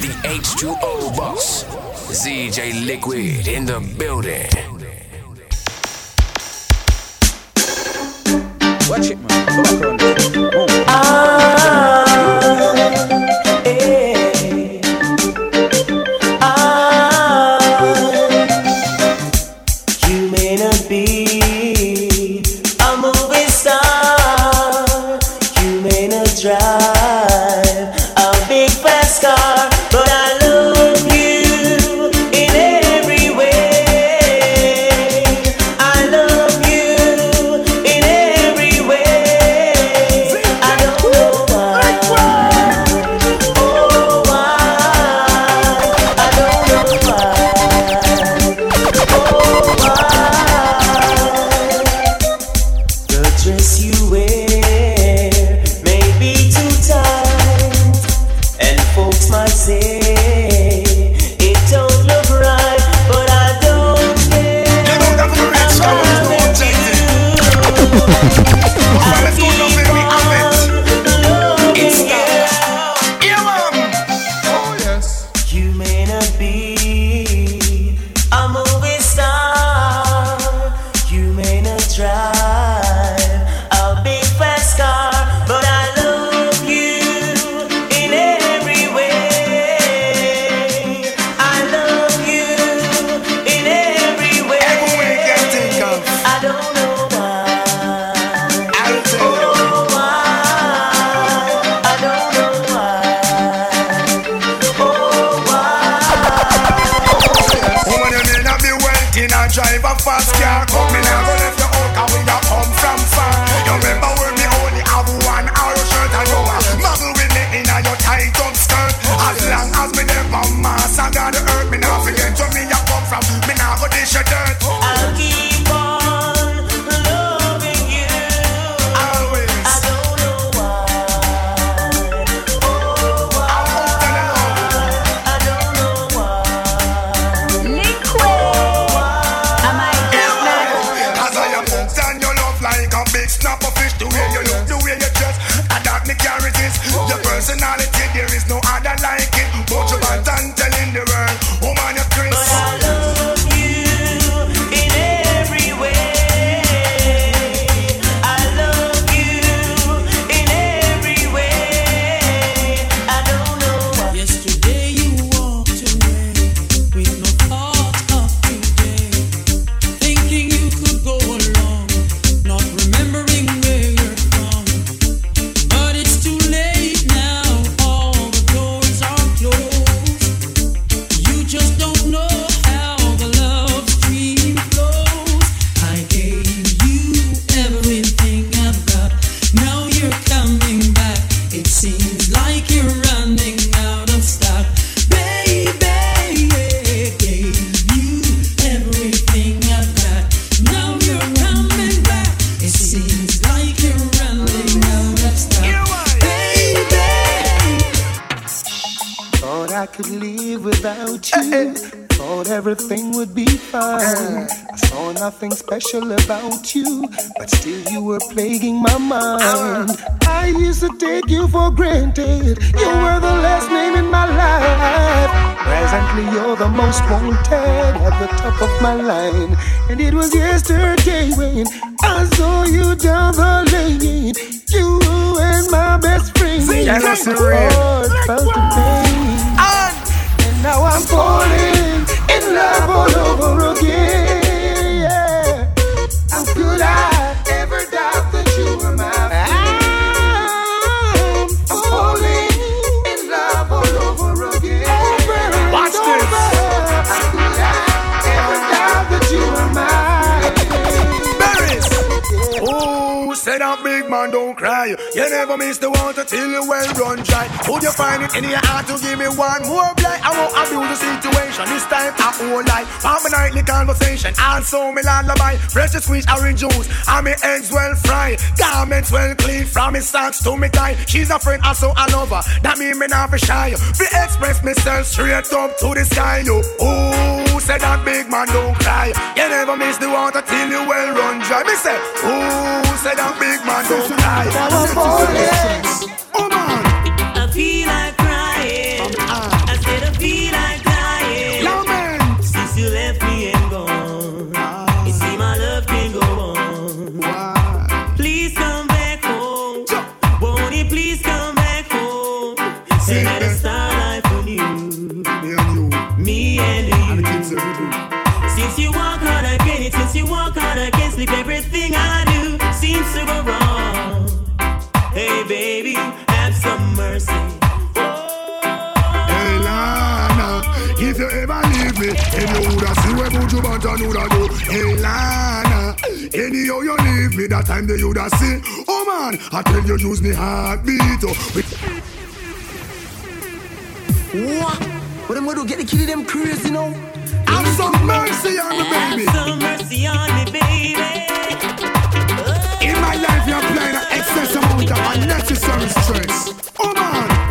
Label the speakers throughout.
Speaker 1: the H2O boss. ZJ Liquid in the building.
Speaker 2: Watch it, man. Come back around this.
Speaker 3: Thought I
Speaker 4: could live without you. Thought everything would be fine. Uh-huh. I saw nothing special about you, but still you were plaguing my mind. I used to take you for granted. You were the last name in my life. Presently, you're the most wanted at the top of my line. And it was yesterday when I saw you down the lane. You and my best friend.
Speaker 5: Yeah, that's the real.
Speaker 4: Lord, felt the pain. And now I'm falling in love all over again.
Speaker 5: Say that big man don't cry. You never miss the water till you well run dry. Would you find it in your heart to give me one more blight? I won't abuse the situation. This time I won't lie. For my nightly conversation, also me lullaby. Fresh squeeze orange juice, and me eggs well fried. Garments well clean from me socks to me tie. She's a friend, also a lover. That mean me not be shy. Be express myself straight up to the sky. You, oh, say that big man don't cry. You never miss the water till you well run dry. Me say, oh, say that big man don't cry.
Speaker 4: Now I'm
Speaker 2: see where Buju Banton woulda do. Hey Lana, anyhow you leave me that time they woulda see. Oh man, I tell you use me heartbeat. Oh.
Speaker 6: What? What am I do? Get the kid them crazy now?
Speaker 2: Have some mercy on me, baby.
Speaker 5: Have some mercy on me, baby.
Speaker 2: In my life, you're applying an excess amount of unnecessary stress. Oh man,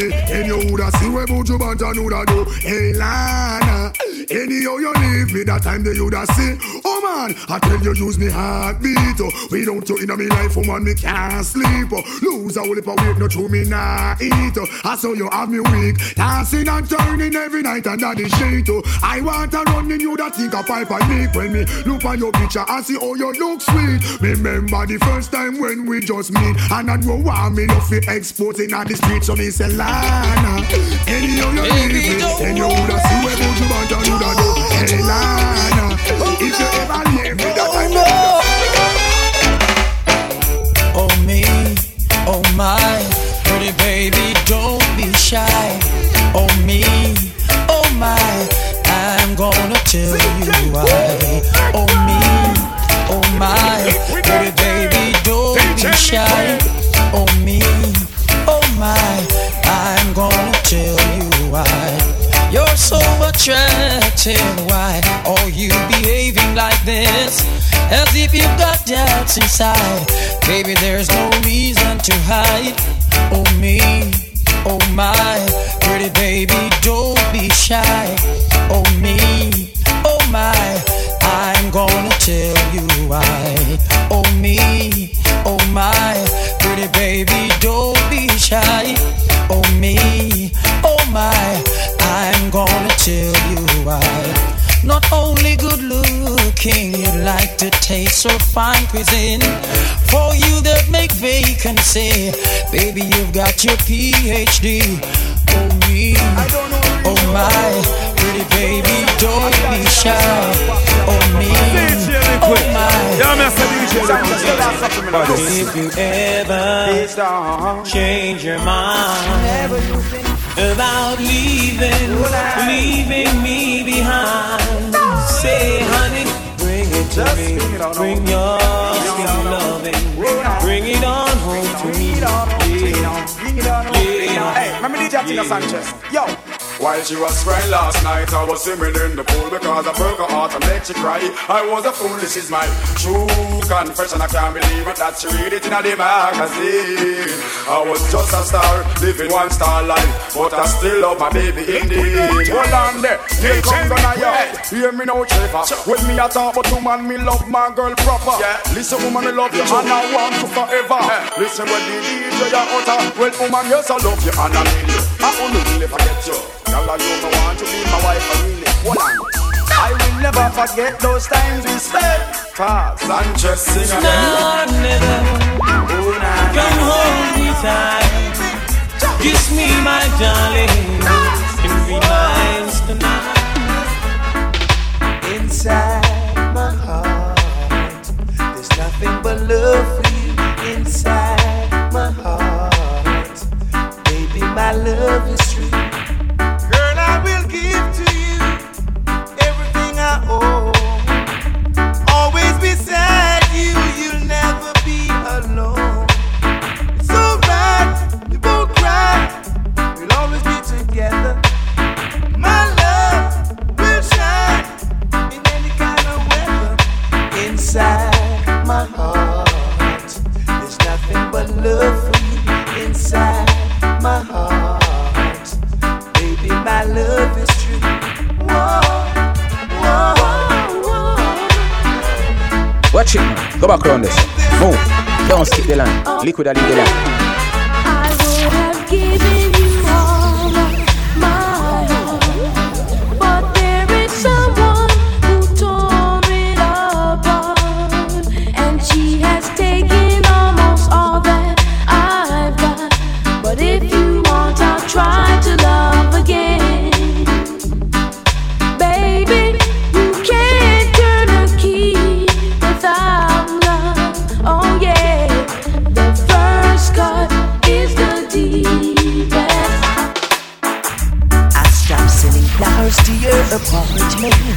Speaker 5: me,
Speaker 2: woulda see where Buju Banton woulda do. Hey Lana, anyhow you leave me, that time they woulda see. Oh man, I tell you use me heartbeat. Oh. Without you in my life, oh man, me can't sleep. Oh. Lose a whole heap of weight, no true me nah eat. Oh. I saw you have me weak, dancing and turning every night under the sheet. Oh. I want to run in you that think a pipe and leak when me look on your picture and see how you look sweet. Remember the first time when we just meet, and I know why me love you exporting on the street. So me say Lana, you you do. If you ever leave me, that you woulda
Speaker 7: Oh me, oh my, pretty baby, don't be shy. Oh me, oh my, I'm gonna tell you why. Oh me, oh my, pretty baby, don't be shy. Oh me, oh my, tell you why. You're so attractive, why are you behaving like this? As if you've got doubts inside. Baby, there's no reason to hide. Oh me, oh my, pretty baby, don't be shy. Oh me, oh my, I'm gonna tell you why. Oh me, oh my, pretty baby, don't be shy. Oh me, oh my, I'm gonna tell you why. Not only good looking, you like to taste so fine cuisine. For you that make vacancy, baby, you've got your PhD. Oh me, oh my, pretty baby, don't be shy. Oh me, my.
Speaker 8: Yeah, me DJ Liquid.
Speaker 7: If you ever change your mind about leaving, leaving me behind, say, honey, bring it to me. Bring your sweet loving, bring it on home to me. Yeah. Yeah.
Speaker 8: Hey, remember DJ Tina Sanchez? Yo.
Speaker 9: While she was crying last night, I was swimming in the pool because I broke her heart and made she cry. I was a fool, this is my true confession. I can't believe it that she read it in a magazine. I was just a star, living one star life, but I still love my baby indeed. Hold on there, here comes yo. Hear me now, Trevor. When me a talk about woman, me love my girl proper. Listen, woman, me love you and I want you forever. Listen, when the DJ utter, well, woman, yes, I love you and I need you. I only really forget you. Girl, I you me want to be my wife, I really. Hold on.
Speaker 8: I will never forget those times we spent.
Speaker 9: Pause and just sing again.
Speaker 7: No, never. Come hold me tight. Kiss me, my darling. And be mine tonight.
Speaker 6: Inside my heart, there's nothing but love for you. Inside Inside my heart, there's nothing but love for you. Inside my heart, baby, my love is true. Whoa, whoa, whoa.
Speaker 8: Watch it, man. Go back around this. Move. Don't skip the line. Liquid, I lead the line.
Speaker 10: I would have given you
Speaker 11: me.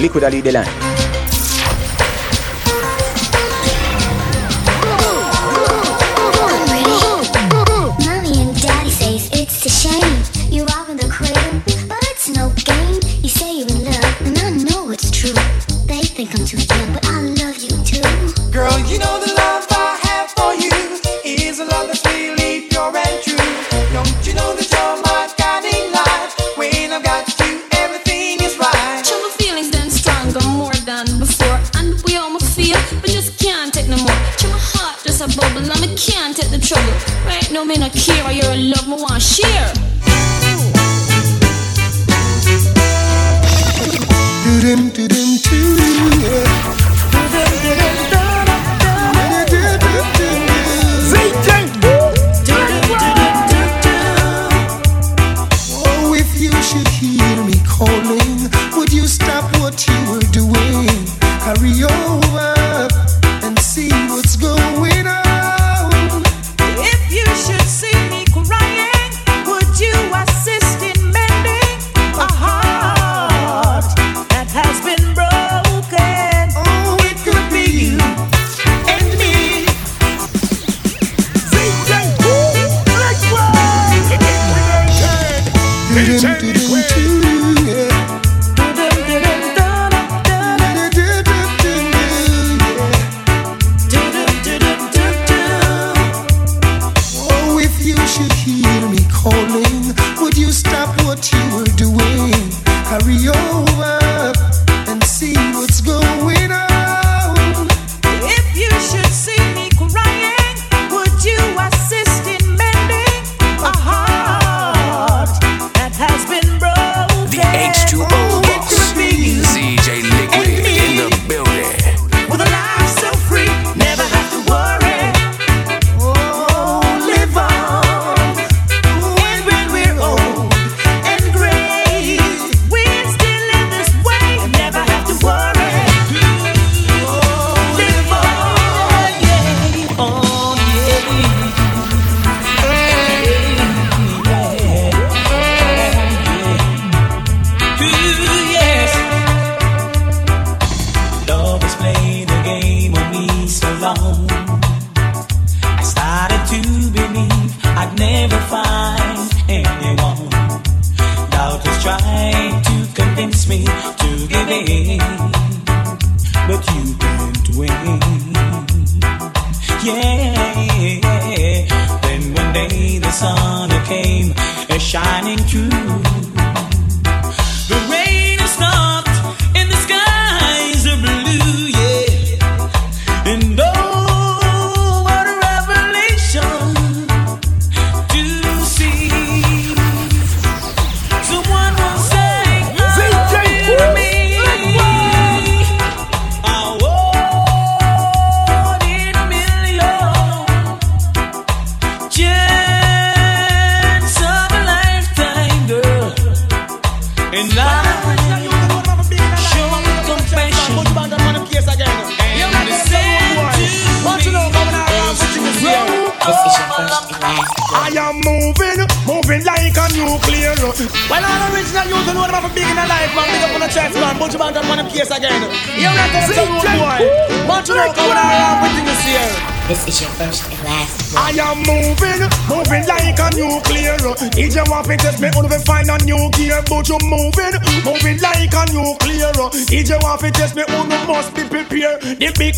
Speaker 12: Liquid
Speaker 13: will lead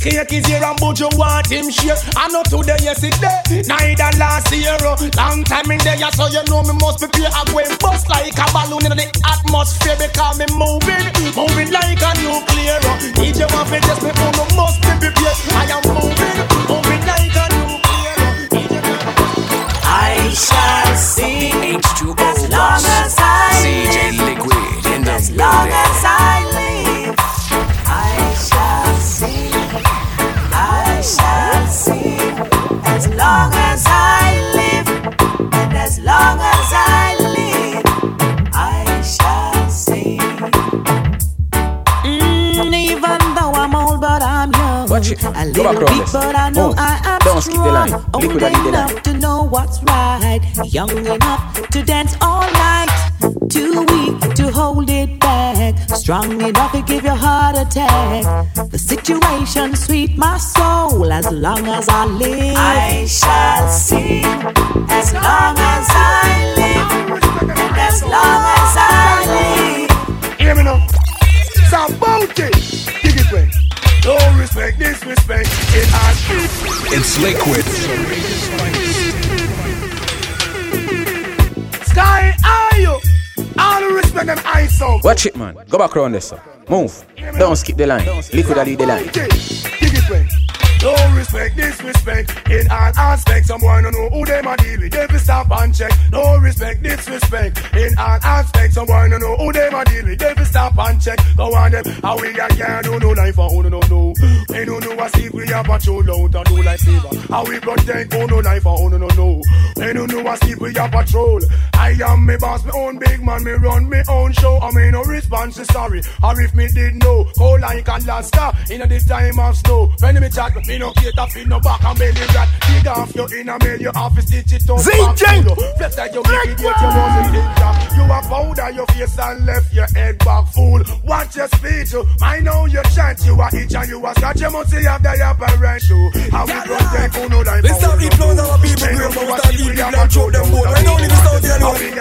Speaker 14: Cake is here and but you want him share. I know today, yesterday, neither last year. Oh. Long time in there, so you know me must prepare. I shit. A
Speaker 2: little
Speaker 8: beat
Speaker 2: but I know
Speaker 8: oh.
Speaker 2: I am
Speaker 8: Don't strong. The line.
Speaker 2: Old enough to know what's right. Young enough to dance all night. Too weak to hold it back. Strong enough to give your heart attack. The situation sweet my soul. As long as I live, I shall sing. As long as I live, and as long as I live.
Speaker 14: Hear me now. It's. No respect, disrespect. It has.
Speaker 15: It's liquid.
Speaker 14: Sky, are you? All respect and ice.
Speaker 8: Watch it, man. Go back around this. Move. Don't skip the line. Liquid, I lead the line.
Speaker 14: It. No respect, disrespect in all aspects. Someone don't know who them a deal with. If stop and check. No respect, disrespect in all aspects. Someone don't know who them a deal with. If stop and check. Go on them. How we got can't do no life for who no know. They don't know what see we have a patrol out and do like saver. How we protect who no life for who no know. They don't know what see we have patrol. I am me boss, me own big man, me run me own show. I mean no response sorry. Or if me did know, go like Alaska in the time of snow. When me chat, me no cater for no back and belly rat. Dig off your inner mail, you have to stitch it up.
Speaker 9: ZJ.
Speaker 14: Flex like you wicked, yet you wasn't in that. You a powder your face and left your head back, fool. Watch your speech, I know your chant. You a itch and you a scratch. You must see have the apparent show. How we protect who no life.
Speaker 9: Let's start it close our people great, but we start eating them and choke them both. Right now, leave us out here alone.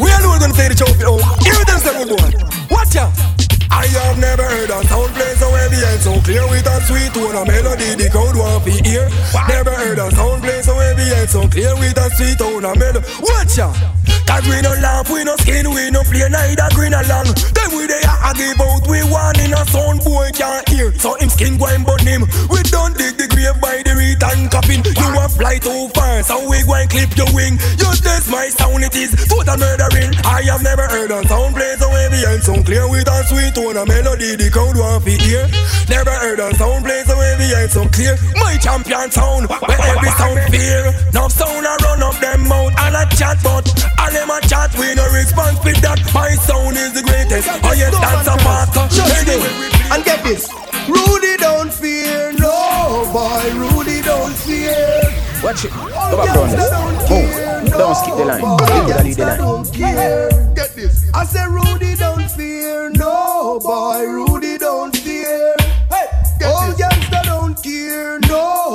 Speaker 9: We alone gonna take the trophy oh. home. Hear them say good boy. Watch out. I have never heard a sound play so heavy and so clear with a sweet tone, a melody the crowd want to hear. Never heard a sound play so heavy and so clear with a sweet tone, a melody. Watch out. Cause we no laugh, we no skin, we no play neither green along. Then we they a give out, we one in a sound boy can't hear. So him skin go and but him. We don't dig the grave by the return coffin. You a fly too far, so we go and clip your wing. You test my sound, it is total murdering. I have never heard a sound play so heavy and so clear with a sweet tone, a melody the crowd want to hear. Never heard a sound play so heavy and so clear. My champion sound, where every sound fear. Now sound I run up them mouth and a chat, but all them a chat, we no response with that. My sound is the greatest. Oh yes, that's a master. Anyway,
Speaker 5: And get this. Rudy don't fear, no boy. Rudy don't fear.
Speaker 8: Watch it. Go back round this. Move. Don't skip the line. Leave it, leave the line.
Speaker 5: don't care. Get this. I say Rudy don't fear, no boy. Rudy don't fear. Hey, oh gangster don't care,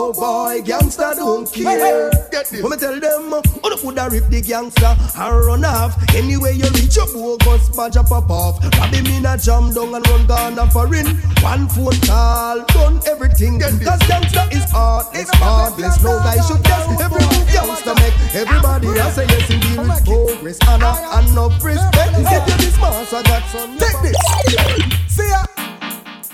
Speaker 5: no boy. Gangster don't care. Get this. When me tell them, oh, coulda rip the gangster and run off. Anyway you reach your bogus badge a pop off. Bobby me na jam down and run down Ghana foreign. One phone call, done everything. Cause gangster is hard, it's heartless. No guy should guess every move youngster make. Everybody I say yes indeed with progress, honor and no respect. Get you this master got some. Take this. See ya.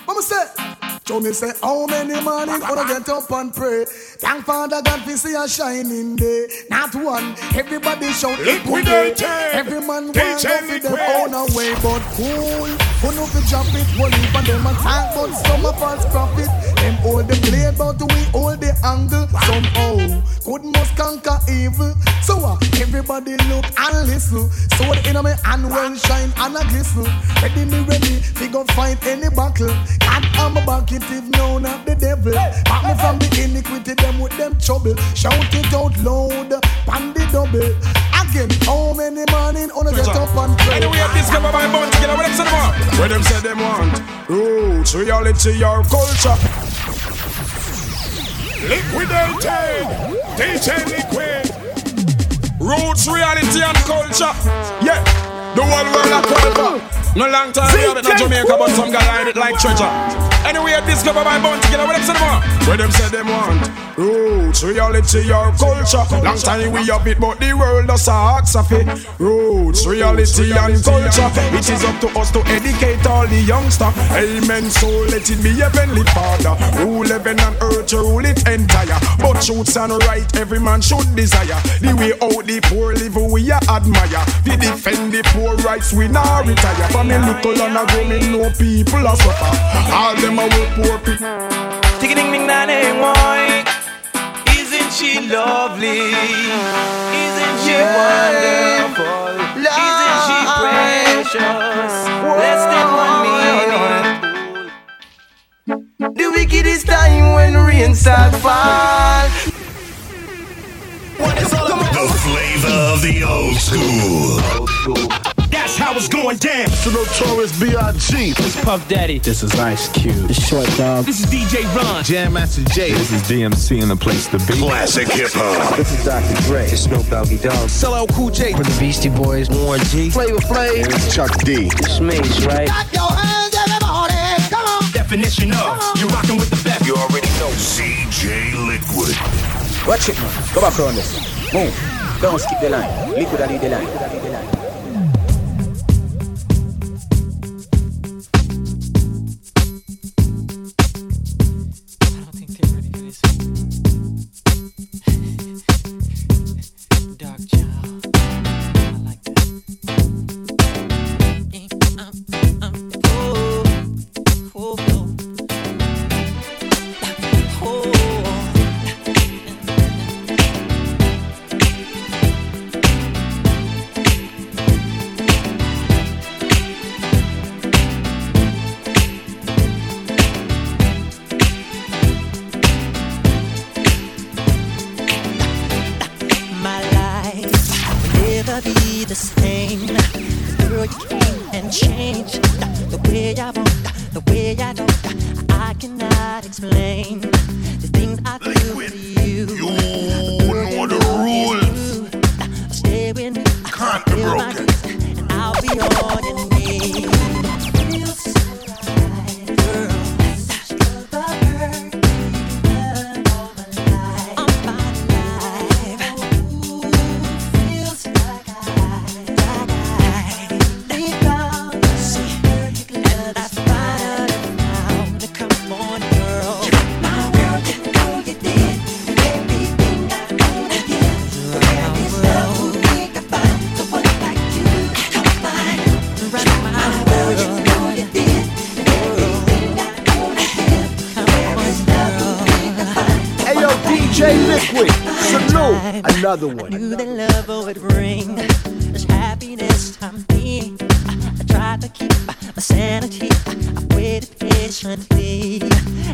Speaker 5: Mama say. Show me say how many morning gonna get up and pray. Thank Father God for see a shining day. Not one, everybody shout
Speaker 14: Liquidated.
Speaker 5: Every man want to them
Speaker 14: Liquid.
Speaker 5: own away, but cool. Who know fi drop it? One heap of them a talk, but some of us profit. Them hold the blade, but we hold the angle. Somehow, good must conquer evil. So uh, everybody look and listen. So the enemy and well shine and a glisten. Ready me ready, we gon' fight any battle. God I'm a back if known of the devil. Back me from the iniquity, them with them trouble. Shout it out loud, pan the double. Again, how many morning on get up and pray?
Speaker 14: Anyway, this come by bun together. What them say? What them say them want? Roots, reality, or culture. Liquidated. DJ Liquid. Roots, reality, and culture. Yeah. The whole world a culture. No long time we have it in Jamaica, but some guy hide it like treasure. Anyway, discover my bun together. What them want? What them say them want? Roots, reality, or culture. Long time we have it, but the world does a ask of it. Roots, reality, and culture. It is up to us to educate all the youngster. Amen. So let it be heavenly Father. Rule heaven and earth, rule it entire. But truths and right, every man should desire. The way out the poor live, who we admire. We defend the poor rights, we not retire. From a little and a grow, me know people a suffer. All them a work poor people.
Speaker 16: Ding ding ding ding boy. Isn't she lovely? Isn't she wonderful? Isn't she precious? Less than one minute. The wickedest time when rain start fall. What is all about?
Speaker 17: The flavor of the old school.
Speaker 9: That's how it's going down. It's the notorious B.I.G.
Speaker 18: It's Puff Daddy.
Speaker 19: This is Ice Cube. The Short Dog.
Speaker 9: This is DJ Run.
Speaker 19: Jam Master Jay.
Speaker 20: This is DMC in the place to be.
Speaker 17: Classic hip hop.
Speaker 19: This is Dr. Dre. It's Snoop Doggy Dogg.
Speaker 9: LL Cool J.
Speaker 19: For the Beastie Boys. Warren G. Flavor Flav.
Speaker 21: It's Chuck D.
Speaker 19: It's Mase, right?
Speaker 9: your hands, everybody. Come on. Definition of you're rocking with the best.
Speaker 17: You already know. ZJ Liquid.
Speaker 8: Watch it, man. Go back round this. Move. Don't skip the line. Liquid and lead the line.
Speaker 13: quick. Salute. Another one.
Speaker 22: I knew that love would bring this happiness to me. I tried to keep my sanity. I waited patiently.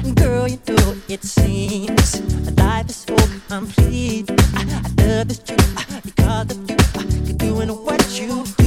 Speaker 22: And girl, you know it seems life is so complete. I love because of you. You're doing what you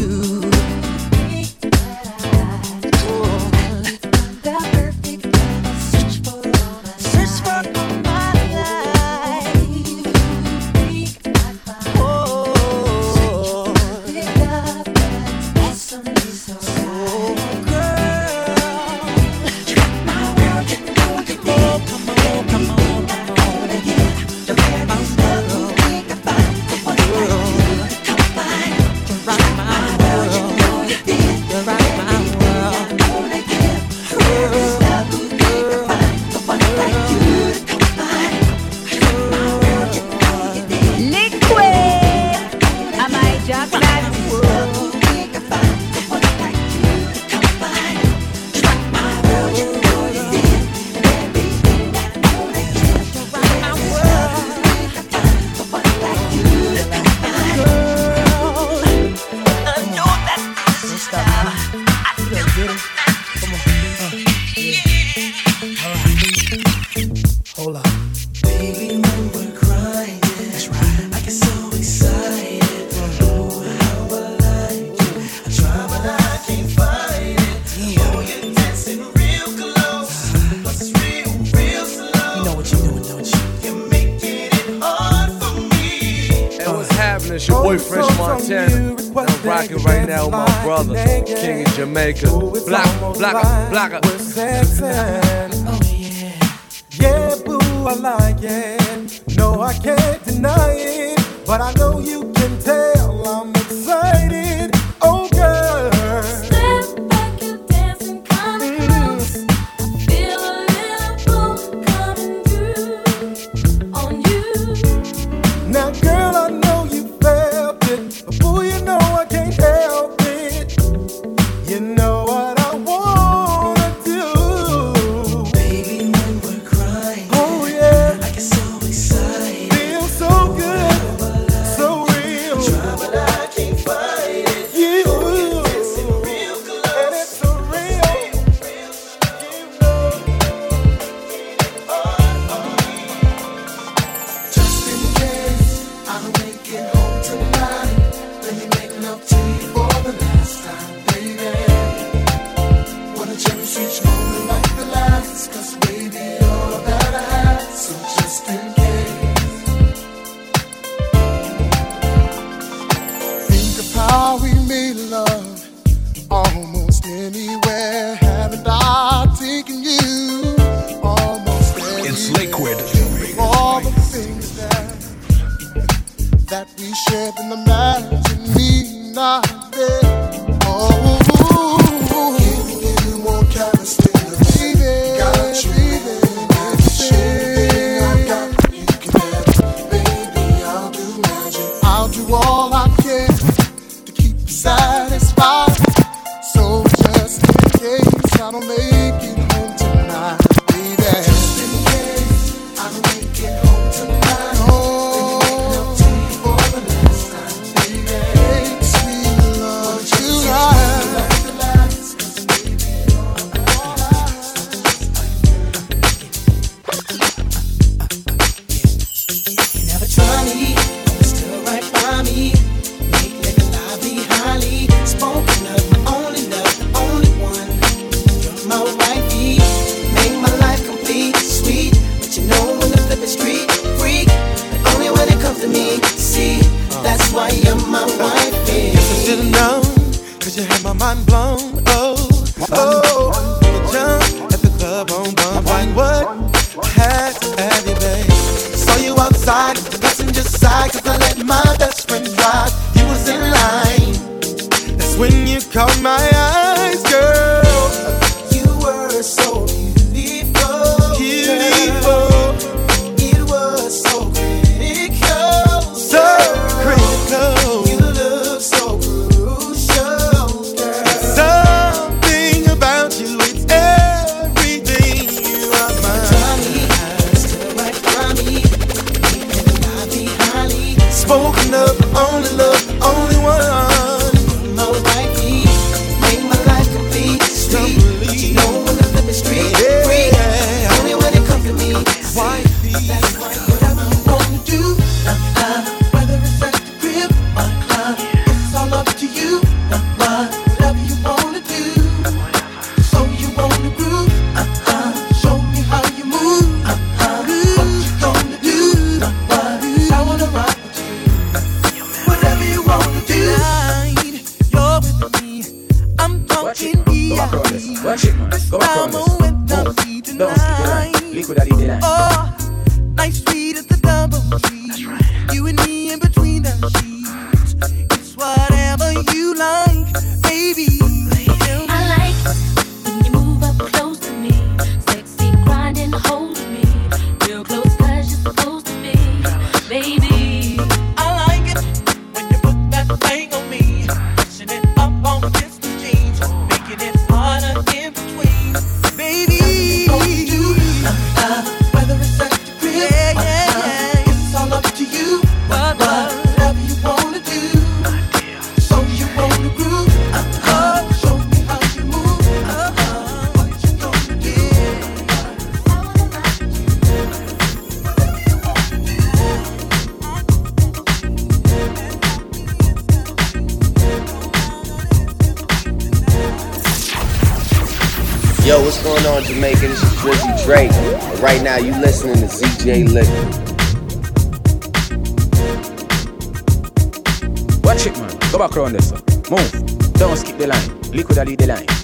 Speaker 2: Move.
Speaker 13: Don't skip the line. Liquid the line.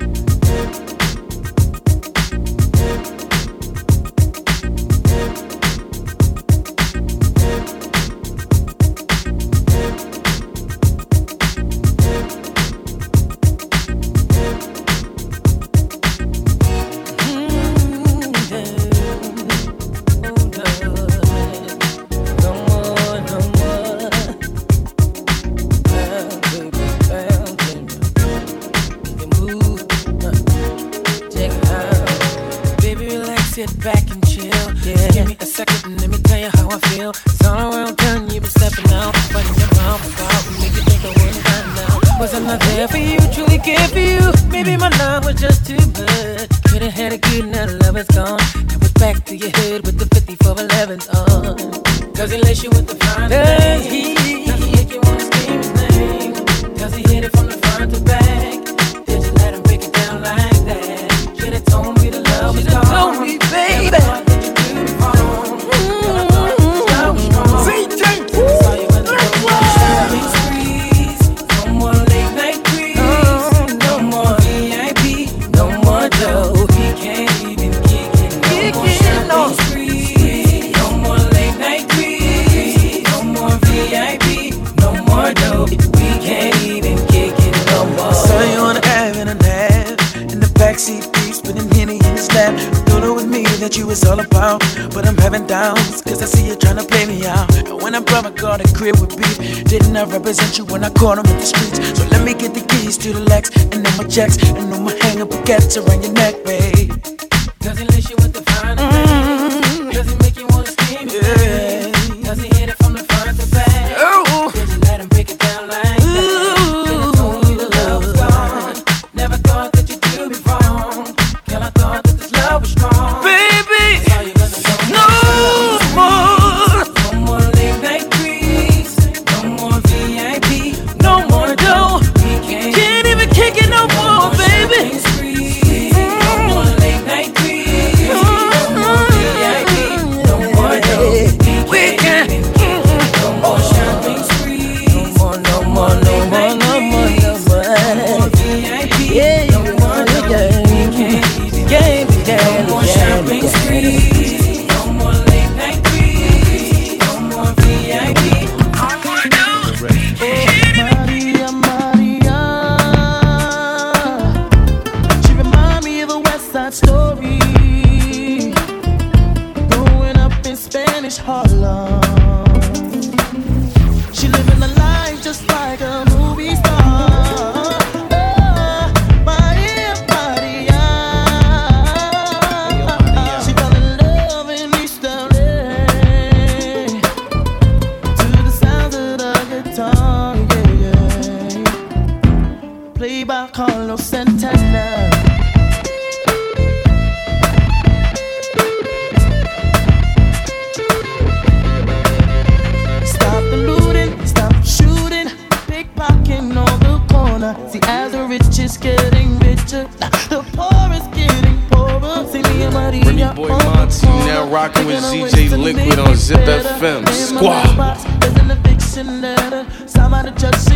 Speaker 23: See,
Speaker 24: as the rich is getting richer, the poor is getting poorer. See, me and Maria
Speaker 25: Pretty boy Monty now rocking with ZJ Liquid on Zip FM. Squad.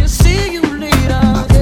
Speaker 24: See you later.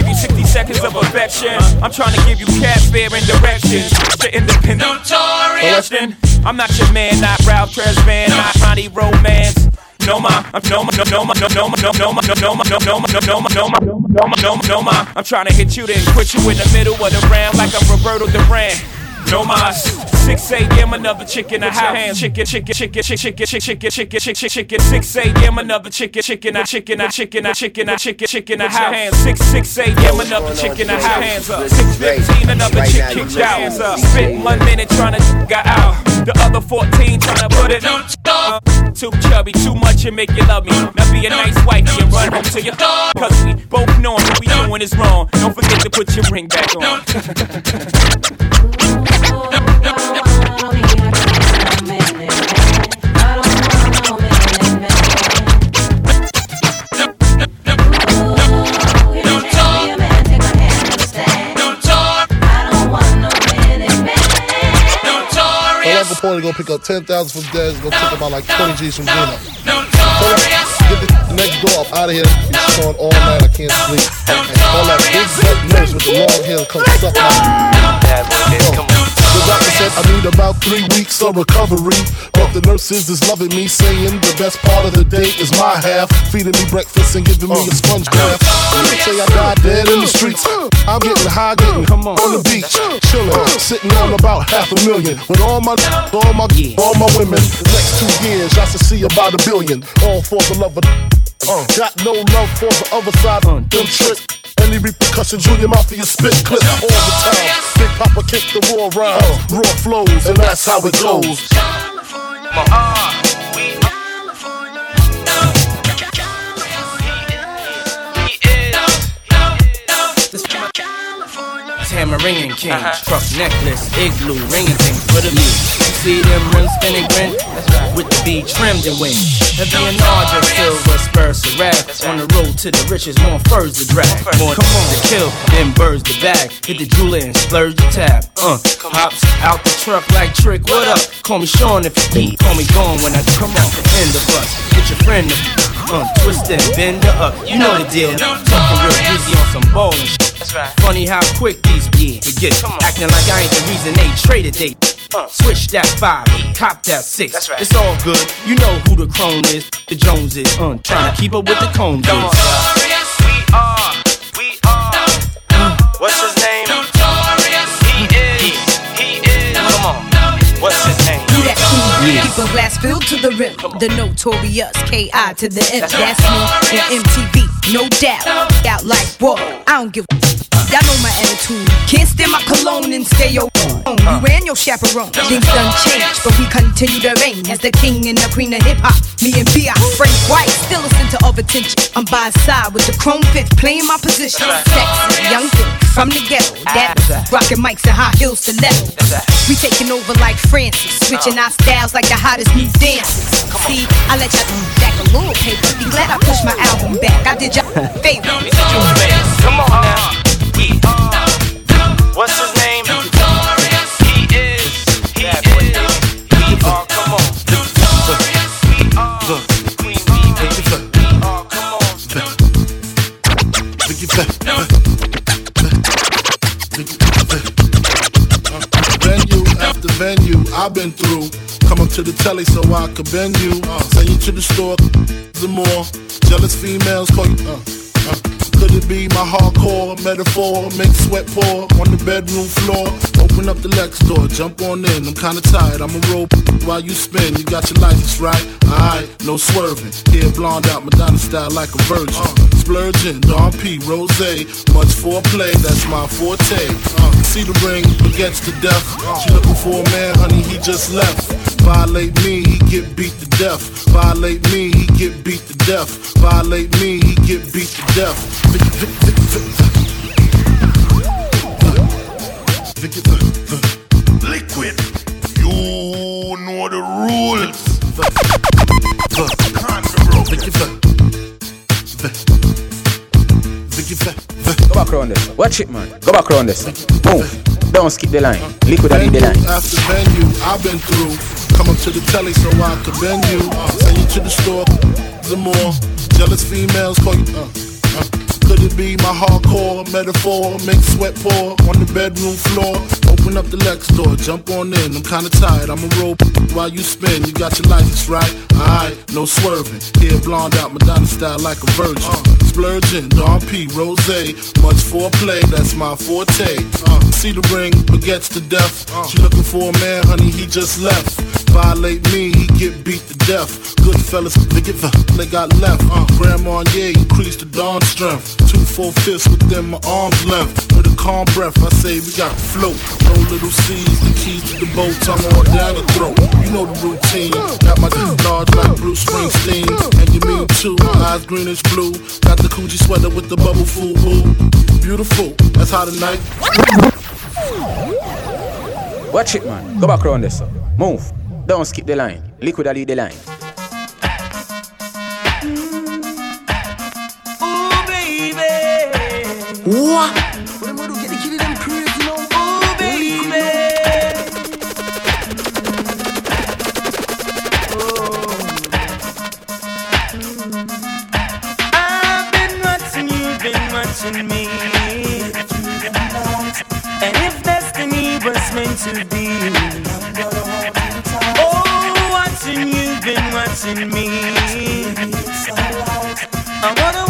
Speaker 26: Give you
Speaker 27: 60 seconds of affection. I'm trying to give you cat fear and directions. To independent. Notorious. I'm not your man, not Ralph Tresvant, not Ronnie Romance. No ma, I'm no ma, no ma, no no ma, no no ma, no ma, no no ma, no no ma, no ma, no ma, no ma, no ma. I'm trying to hit you then put you in the middle of the round like I'm Roberto Duran. No mas. 6 a.m. another chick in the house. Chicken, chicken, chicken, chicken, chicken, chicken, chicken, chicken, chicken. 6 a.m. another chicken, chicken, a chicken, a chicken, a chicken, a chicken, chicken, a house. 6 6 a.m. another chick in the house. Hands up. 6:15 another chick kicked out. Hands up. Spent one minute trying to get out. The other 14 trying to put it. Uh, Too chubby, too much and make you love me. Now be a nice wife and run home to your Cause we both know what we doing is wrong. Don't forget to put your ring back on.
Speaker 28: Whatever point to go pick up 10,000 from Dez, go pick up about like 20 G's from Gina. Get the, next door up out of here. He's showing all night. I can't sleep. And all that big butt nurse with the long hair come suck my. The doctor said I need about three weeks of recovery. But the nurses is loving me, saying the best part of the day is my half. Feeding me breakfast and giving me a sponge bath. They say I died dead in the streets. I'm getting high, getting on the beach, chilling, sitting on about half a million. With all my, all my, all my women. Next two years, I should see about a billion. All for the love of. Uh, got no love for the other side. Uh, them tricks. Any repercussions, Junior Mafia spit clips all the time. Big Papa kick the raw rhymes, raw flows, and that's how it goes.
Speaker 15: Tamarind king, truck necklace, igloo, ringing thing for the view. See them rims spinning grin? With the B trimmed and wing. Heavy and larger, silver spurs to rap. On the road to the riches, more furs to drag. More come on to kill, then birds the bag. Hit the jeweler and splurge the tab. Uh, hops out the truck like trick. What up? Call me Sean if you need. Call me gone when I come the end of us. Get your friend to uh, twist and bend her up. You know the deal. Talking real easy on some ballin' shit. Funny how quick these be forget. Acting like I ain't the reason they traded they. Uh, switch that five, cop that six. That's right. It's all good. You know who the crone is. The Jones is. Uh, trying to keep up with the cones.
Speaker 29: We are, we are. What's his name? Notorious, He is, he is. Come on. What's his name?
Speaker 30: Keep a glass filled to the rim. The notorious K.I. to the M. That's me on MTV. no doubt. Out like whoa, I don't give. a Y'all know my attitude. Can't stand my cologne and stay your own. You and your chaperone. Things done changed, but we continue to reign as the king and the queen of hip hop. Me and B.I. Frank White, still a center of attention. I'm by his side with the chrome fifth, playing my position. Sexy, young thing from the ghetto. That rocking mics and high heels to level. We taking over like Francis, switching our styles like the hottest new dances. See, I let y'all back a little paper. Be glad I pushed my album back. I did y'all a favor.
Speaker 28: To the telly so I could bend you. Uh, send you to the store, the more. Jealous females call you. Uh, uh. Could it be my hardcore metaphor? Make sweat pour on the bedroom floor. Open up the Lex door, jump on in. I'm kinda tired, I'm a roll while you spin. You got your license right? Alright, no swerving. Hair blonde out, Madonna style like a virgin. Splurging, Dom P, Rose, much foreplay, that's my forte. Uh, see the ring against the death. She looking for a man, honey, he just left. Violate me, he get beat to death. Violate me, he get beat to death. Violate me, he get beat to death.
Speaker 31: Liquid. You know the rules.
Speaker 8: Go back round this. Watch it, man. Go back round this. Move. Don't skip the line. Liquid and the line.
Speaker 28: After venue, I've been through. Come up to the telly so I could bend you. Send you to the store, the more. Jealous females call you. Uh, uh. Could it be my hardcore metaphor? Make sweat pour on the bedroom floor. Open up the Lex door, jump on in. I'm kinda tired, I'm a roll while you spin. You got your license right? Alright, no swerving. Hair blonde out, Madonna style like a virgin. Splurging, Dom P, Rose, much foreplay, that's my forte. Uh, see the ring, baguettes to death. She looking for a man, honey, he just left. Violate me, he get beat to death. Good fellas, they get the they got left. Uh, Grandma, yeah, increase the dawn strength. Two full fists within my arm's length. With a calm breath, I say we got to float. No little C's, the keys to the boat, tongue on down the throat. You know the routine. Got my dick large like Bruce Springsteen. And you mean too, eyes greenish blue. Got the Coogi sweater with the bubble fool woo. Beautiful, that's how the night.
Speaker 8: Watch it, man. Go back around this. Move. Don't skip the line. Liquid lead the line.
Speaker 32: What?
Speaker 2: Ooh, baby. I've been watching you, been watching me. And if destiny was meant to be, oh, watching you, been watching me. I wanna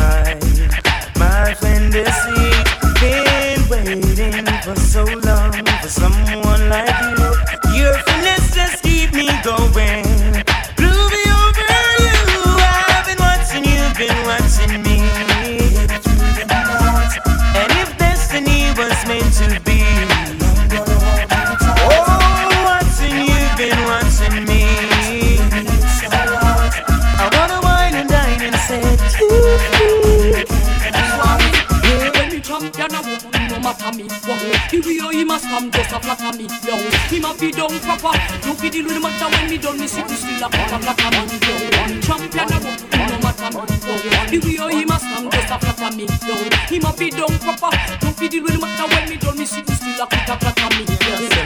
Speaker 33: Wow, the way he must come just a flatter me Yo, him a be down proper. No fi deal with the matter when me done me to still a proper flatter me one champion a walk, no matter me Wow, the way he must come just a flatter me Yo, him a be down proper. No fi deal with the matter when me done me to still a proper ah, flatter me
Speaker 4: ZJ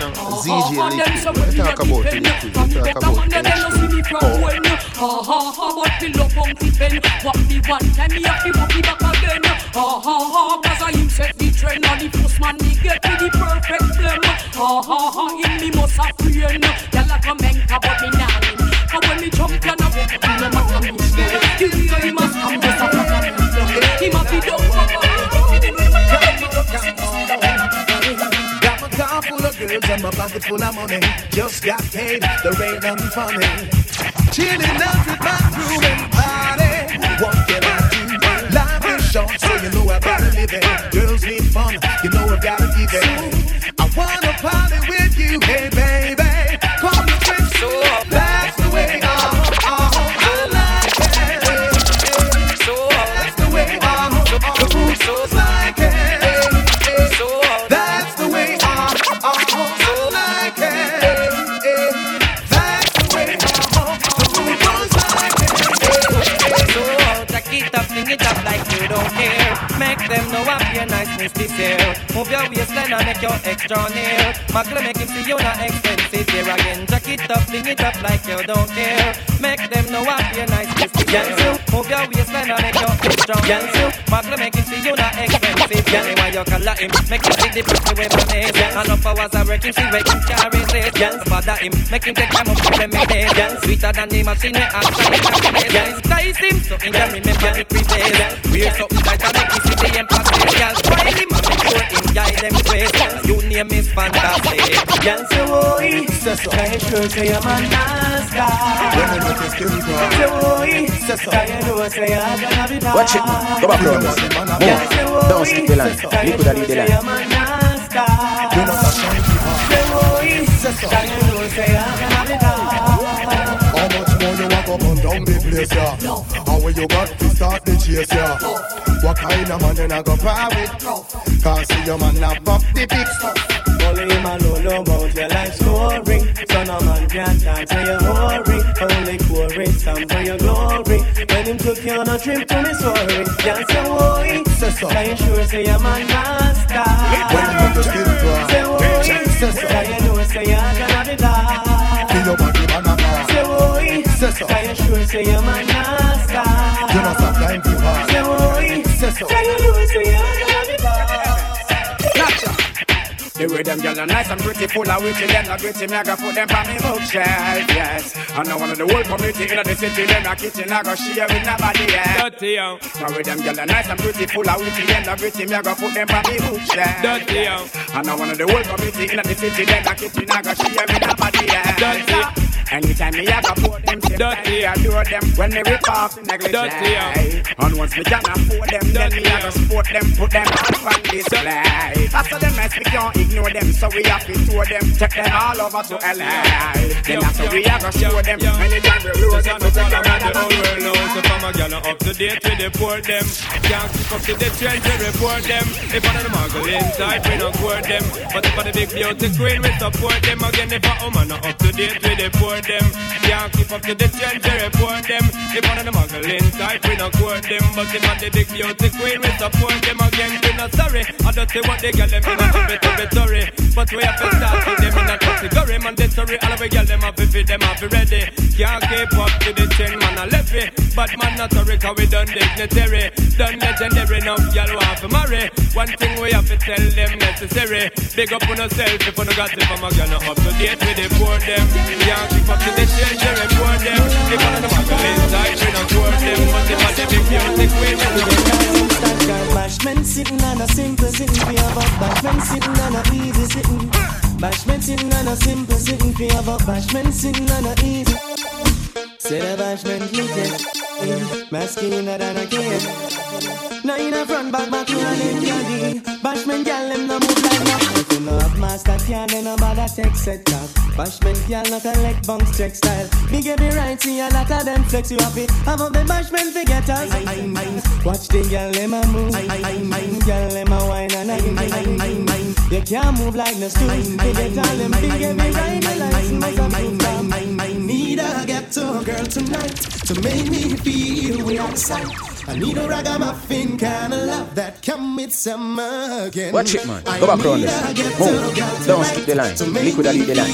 Speaker 4: Liquid, you talk about the you talk about the
Speaker 33: Ha oh. ah, ha ha, but fi love Uncle Ben. What me one time, me have to walk me back again. Ah, ha ha ha, him trend. And the first man me get me the perfect blem. Ha ha ha, him me must have friend. Y'all a menka, but me win. And when me jump, you know, you no matter me. The way he must come, just a on me. He must be done
Speaker 23: Got my car full of girls and my pocket full of money. Just got paid, the rain done funny. Chilling out with my crew
Speaker 16: waistline and make your extra near. Magle make him see you not expensive here again. Jack it up, fling it up like you don't care. Make them know I'm your niceness this year. Move your waistline and make your extra near. Magle make him see you not expensive. Yeah, why you call him? Make him see the pretty way my name. And up hours I work him, see where him carry this. Yes, bother him, make him take time up for them. Yes, sweeter than the machine shine happiness. Yes, entice him, so he can remember the previous. Wear something tight and make him see the empathy. Yes, try him make sure them. You name is fantastic. Yes,
Speaker 23: So he says so. Try say I'm a nice guy. When you make skin crawl. So he says so. Try say I'm gonna be nice.
Speaker 8: Watch it. Back round this. Move. Don't skip the line. You could have lead the line.
Speaker 23: I'm a nice guy. Do not So he says so. Know oh, say I'm gonna be nice.
Speaker 2: More you walk up and down the place, yeah? How where you got to start the chase, yeah? What kind of man then I go private? Can't see your man nap up the big stuff.
Speaker 23: Only man know know about your life story. So no man can talk to your worry. Only chorus some for your glory. When him took you on a trip to Missouri, can't say worry.
Speaker 2: Say so.
Speaker 23: Can you sure say your man master?
Speaker 2: When you a skin crawl.
Speaker 23: Say worry.
Speaker 2: Say so.
Speaker 23: Can you know say you're gonna be bad?
Speaker 2: Feel your body man a bar.
Speaker 23: Say worry.
Speaker 2: Say so.
Speaker 23: Can you sure say your man master?
Speaker 2: You not stop time to pass.
Speaker 23: Say worry.
Speaker 2: Say so.
Speaker 23: Can you know say you're gonna be bad?
Speaker 14: The way them girls are nice and pretty, full of witty, them not gritty, me I go put them on me bookshelf, yes. And now one of the whole community in the city, them not kitchen, I go share with nobody else.
Speaker 9: Dirty yo,
Speaker 14: Now with them girls are nice and pretty, full of witty, them not gritty, me I go put them on me bookshelf.
Speaker 9: dirty yo,
Speaker 14: And now one of the whole community in the city, them not kitchen, I go share with nobody else.
Speaker 9: dirty,
Speaker 14: Anytime me I go pour them, say
Speaker 9: Dirty.
Speaker 14: I adore them when me rip off the negligee. And once me can afford them, then me I go sport them, put them on display. After them mess, we can't ignore them, so we have to tour them, take them all over to LA. Then after we I go show them, anytime we lose them, we take them
Speaker 9: the whole world knows so from a gal up to date we deport them. Can't keep up to the trend we report them. If one of the muggle inside we don't court them. But if one of the big beauty queen we support them. Again if a woman not up to date we deport them. Can't keep up to the trend we report them. If one of the muggle inside we don't court them. But if of the big beauty queen we support them. Again we not sorry. I don't see what they gal them in a tubby tubby sorry. But we have to start with them in a category mandatory. All of the gal them have to fit them have ready. Can't keep up to the trend man a left it. But man not sorry cause we done dignitary. Done legendary enough gal want to marry. One thing we have to tell them necessary. Big up on yourself if you got it from a gal not up to date with the poor them. Can't keep up to the trend we report them. If one of the muggle inside we don't them. But if one of the big music we will
Speaker 23: Bashman sitting on a simple sitting for your butt. Bashman sitting on a easy sitting. Bashman sitting on a simple sitting for your butt. Bashman sitting on a easy. Say the bashman wicked, eh, masculine than a kid. Now in a front back back to a them yardie. Bashman gyal them no move like no. If you know have master can then no bother take set talk. Bashman gyal no collect bunks check style. Me give me right see a lot of them flex you happy. Have up the bashman forget us. Watch the gyal them a move. Gyal them a wine and a You can't move like no stool. Forget all them big give me right the a proof.
Speaker 4: Need a ghetto girl tonight to make me feel we outside. I need a ragamuffin kind of love that commits some again.
Speaker 8: Watch it, man. Go back round this. Move. Don't skip the line. Liquid lead the line.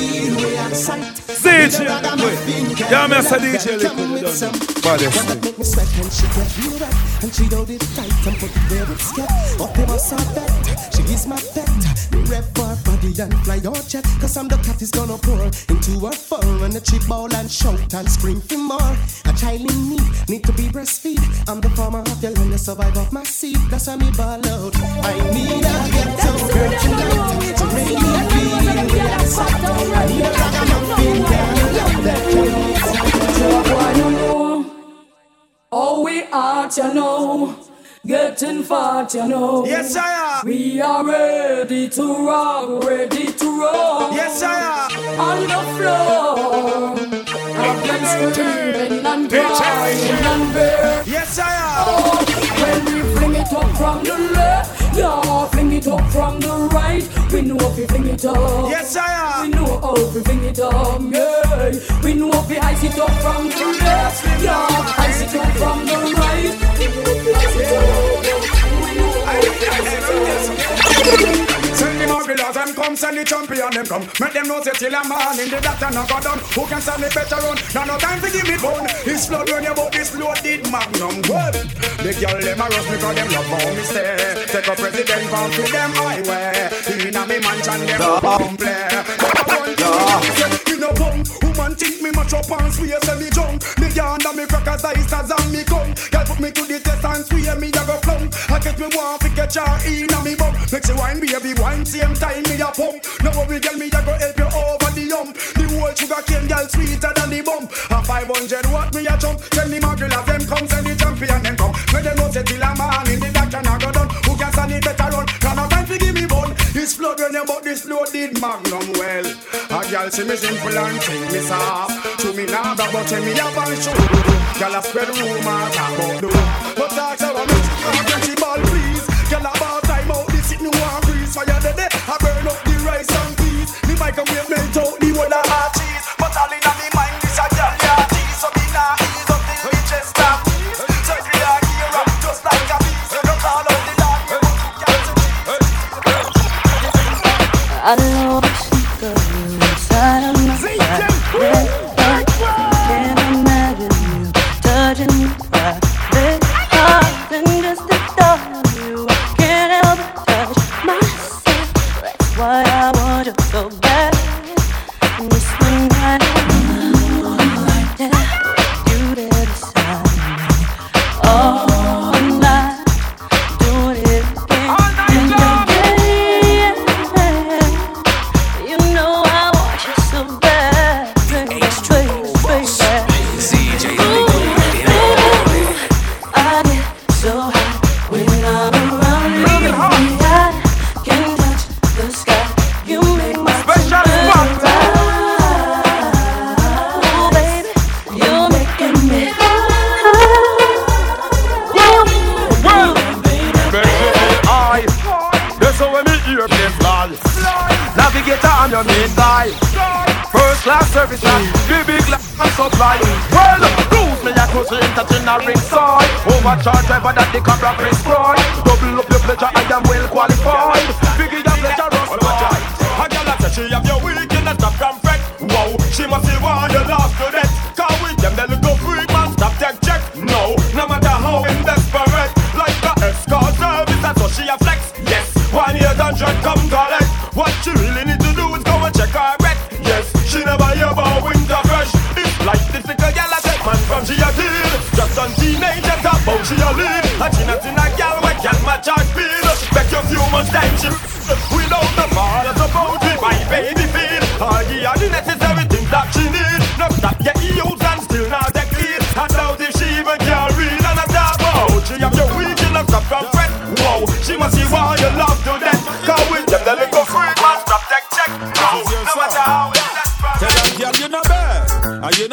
Speaker 4: DJ,
Speaker 25: Yeah, me say DJ Liquid. Baddest thing.
Speaker 4: Make me sweat and she get me wet And she hold it tight and put it there with skep Up in my bet, she is my pet Me rep for body and fly your jet Cause I'm the cat is gonna pour into her fur And the cheap ball and shout and scream for more A child in need, need to be breastfeed I'm the farmer of your land, the survive off my seed That's why me ball out I need a ghetto girl tonight To make me feel relaxed I need a ragamuffin girl that can
Speaker 33: Oh, we out, you know. Getting fat, you know.
Speaker 10: Yes, I am.
Speaker 33: We are ready to rock, ready to roll.
Speaker 10: Yes, I am.
Speaker 33: On the floor. Have them screaming and crying and bare.
Speaker 10: Yes, I am.
Speaker 33: Oh, when we fling it up from the left, yeah, fling it up from the right. We know if we fling it up.
Speaker 10: Yes, I am.
Speaker 33: We know how we fling it up, yeah. We know if we ice it up from the left,
Speaker 10: come send the champion them come. Make them know say till a man in the doctor no go down. Who can stand the better run? Now no time to give me bone. It's flood when you bout this loaded magnum. Well, the girl them a rush me cause them love how me stay Take a president from to them highway Inna me mansion them bum play You know bum, woman think me much up and swear say me junk. Me that me crackers ice as and me come Girl put me to the test and swear me a go flunk I get me want to get your inna me bum. Make she wine baby wine same time me a pump. Now what we girl me a go help you over the hump. The whole sugar cane girl sweeter than the bump A 500 watt me a jump. Tell me my girl them come send the champion them come. Make them know say till a me It's flood when but this loaded magnum well. A girl see me simple and think me soft. To me now but but me a ban show Girl a spread rumor talk about do But talk so I you get the ball please Girl about time out this it no one breeze Fire the day I burn up the rice and peas. The microwave melt out the whole of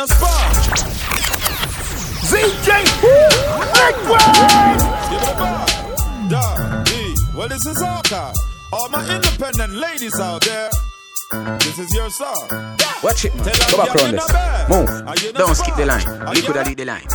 Speaker 34: sponge. ZJ, Da, E. Well, this is our car. All my independent ladies out there, this is your song.
Speaker 8: Watch it, man. Go back
Speaker 34: girl,
Speaker 8: round
Speaker 34: you
Speaker 8: this. Move. Don't skip the line. Liquid
Speaker 34: you
Speaker 8: lead the line.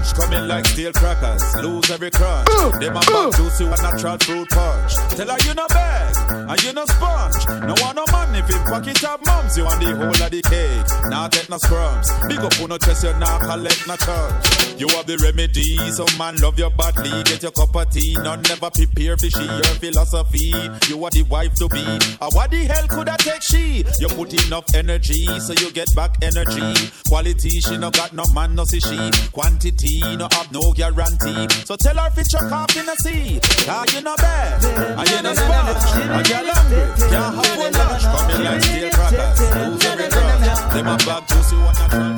Speaker 34: Can't buy your lunch.
Speaker 9: lunch coming like steel crackers. Lose every crunch. Them a bag juicy one natural fruit punch. Tell her you no bag and you no sponge. No want no man if him pocket up mums. You want the whole of the cake. Now take no scrums. Big up on no chest you now collect no charge. You have the remedy. so man love your badly. Get your cup of tea. None never prepare for she your philosophy. You are the wife to be. Uh, what the hell could I take she? You put enough energy so you get back energy. Quality she no got no man no see she. Quantity no have no guarantee. So tell her fit your off in the sea. You bad. And you no sponge. And you're hungry. Can't have one lunch. Coming like steel crackers. Lose every grudge. Them a bag juicy one natural.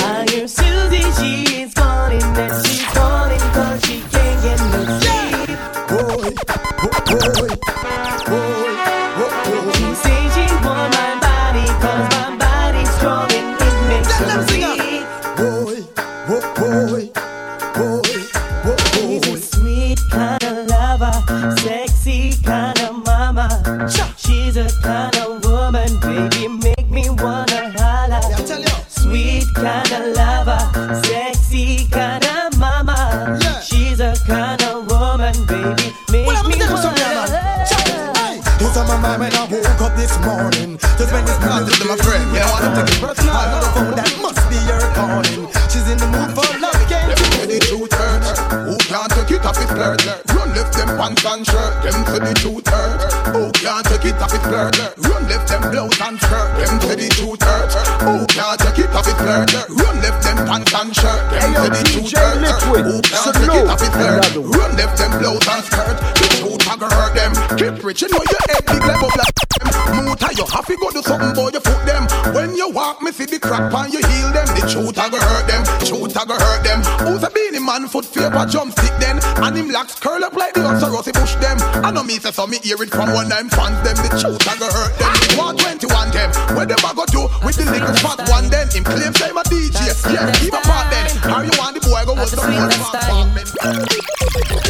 Speaker 2: I hear Susie, she is calling that she's calling cause she can't get no sleep.
Speaker 23: Boy, boy, boy.
Speaker 2: Mama. She's a kind of woman, baby, make me wanna holla. Sweet kind of lover, sexy kind of mama. She's a kind of woman, baby, make me wanna
Speaker 23: It's on my mind when I woke up this morning. Just when this music to my friend, you know I'm taking personal. On the phone, that must be her calling. She's in the mood for love, can't you?
Speaker 35: the truth hurt. Can't take it off his flirt? Run left them pants and shirt. Them to the truth hurt. Who can't take it off his flirt? Run left them blouse and skirt. Them to the truth hurt. Who can't take it off his flirt? Run left them pants and shirt. Them to the truth eh? hurt. Who oh, can't take it off his flirt? Run left them blouse and skirt. The truth hurt them. Keep rich, you know your head big like them. Muta, you have to go do something boy, you foot them. When you walk, me see the crack on you heal them. The truth a go hurt them. Truth a go hurt them. Who's a Beenie Man foot favor jump stick then? And him locks curl up like the oxer Rossi push them. I know me say so me hear it from one time fans them. The truth a go hurt them. 121 them. Where them a go do with the little fat one then? Him claim say my DJ. Yeah, keep a part then. How you want the boy go with the more?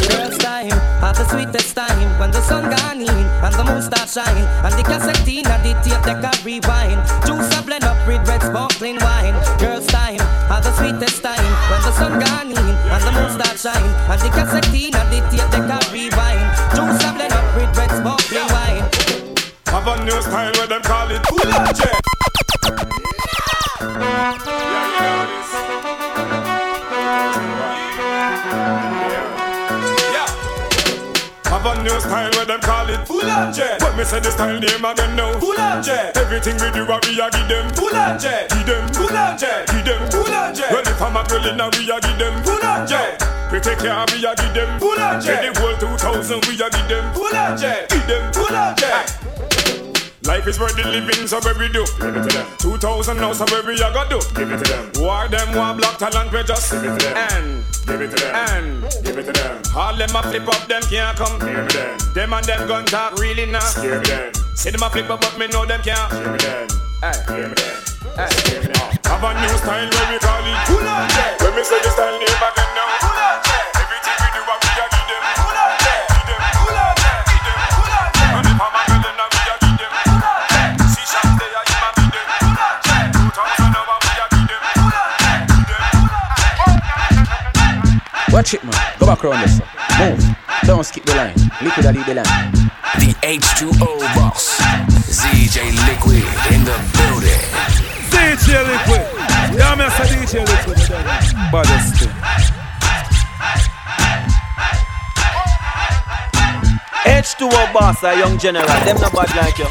Speaker 16: Girls time, have the sweetest time when the sun gone in and the moon start shine and the cassette in and the tape deck a rewind. Juice a blend up with red sparkling wine. Girls time, have the sweetest time when the sun gone in and the moon start shine and the cassette in and the tape deck a rewind. Juice a blend up with red sparkling wine.
Speaker 9: Have a new style where them call it Boulanger. Have a new style where them call it Boulanger. When me say the style name again now Boulanger. Everything we do, we a give them Boulanger. Give them Boulanger. Give them Boulanger. Well, if I'm a girl in a we a give them Boulanger. We take care, we a give them Boulanger. The whole 2000 we a give them Boulanger. Give them Boulanger. Life is worth the living, so where we do. Give it to them. 2000 now, so where we a go do. Give it to them. War them, war black talent, we just give it to them. And give it to them. And give it to them. All them a flip up, them can't come. Give it to them. Them and them gun talk really now. Give it to them. See them a flip up, but me know them can't. Give it to them. Hey. Give it them. Hey. Give it them. Have a new style where we call it Boulanger. When me say the style name again
Speaker 8: Watch it, man. Go back around this. Move. Don't skip the line. Liquid that lead the line.
Speaker 1: The H2O boss. ZJ Liquid in the building.
Speaker 25: DJ Liquid. Yeah, me say DJ Liquid. Baddest thing.
Speaker 36: H2O boss, a young general. Them not bad like you.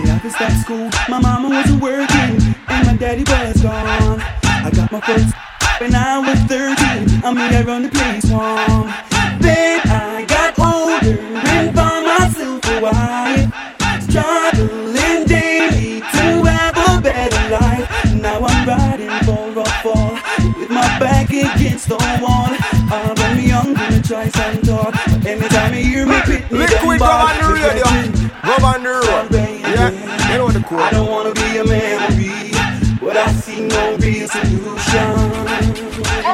Speaker 37: Me have to start school. My mama wasn't working, and my daddy was gone. I got my first when I was 13. I made her run the place warm. Then I got older and found myself a wife. Struggling daily to have a better life. Now I'm riding for a fall with my back against the wall. I'm very young, gonna try some talk. But anytime you hear me pit me,
Speaker 38: Liquid, go on the radio. Go on the road.
Speaker 37: Yeah, you know the cool. I don't wanna be a memory, but I see no real solution.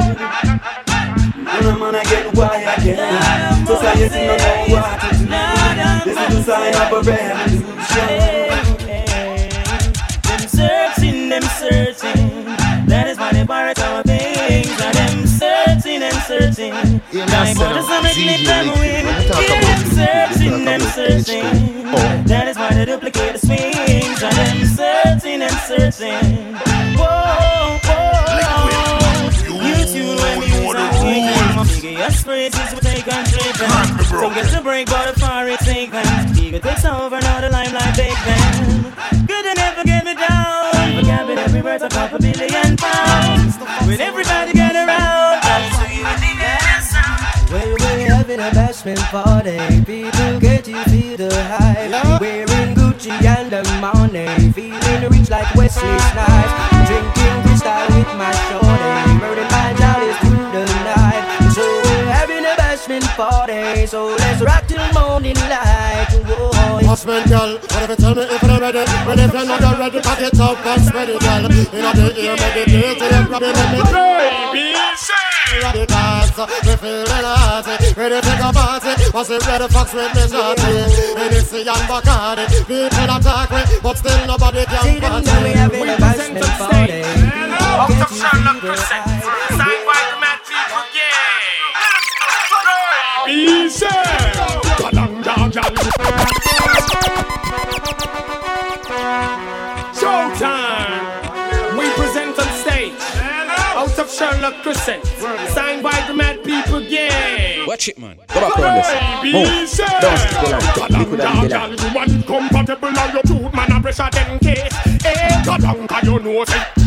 Speaker 37: I'm gonna get why I can. Society don't know what to do. This is the sign of a revolution.
Speaker 2: Them searching, them searching. That is why they borrowed our things. And them searching and searching.
Speaker 31: My brothers are making them. Yeah, them searching, them searching. That is why they duplicate the swings. And them searching and searching. Nigga, your phrases will take on tripping. So get the break, but the far it's taken. Ego takes over, now the limelight take them. Good to never get me down. Forget me every word's a couple billion pounds. When everybody get around, back to you in the answer.
Speaker 16: We're having a bashment party. People get you feel the hype. Wearing Gucci and the money. Feeling rich like Wesley Snipes. Drinking Cristal with my shorty. Party. So let's rock till morning light. Whoa.
Speaker 39: Husband, girl, whatever tell me if you're ready. Well, if you're not ready, pack it up and spread it, girl. You know the ear, meditate, you grab it, let me
Speaker 9: Baby, say.
Speaker 39: Ready dance, we feeling hot Ready take a party, was it ready fox with me shorty Hennessy and Bacardi, people attack me But still nobody can
Speaker 16: See them now we having a bashment party.
Speaker 9: Out of Sherlock present. Yeah. Baby, say. Kadang, dang, Showtime. We present on stage. Out of Sherlock Crescent. Signed by the mad people, yeah.
Speaker 8: Watch it, man. Back around this. Move. Don't skip the line. Liquid and the line.
Speaker 9: You want compatible and your man, a pressure them case. Eh, kadang, ka you know.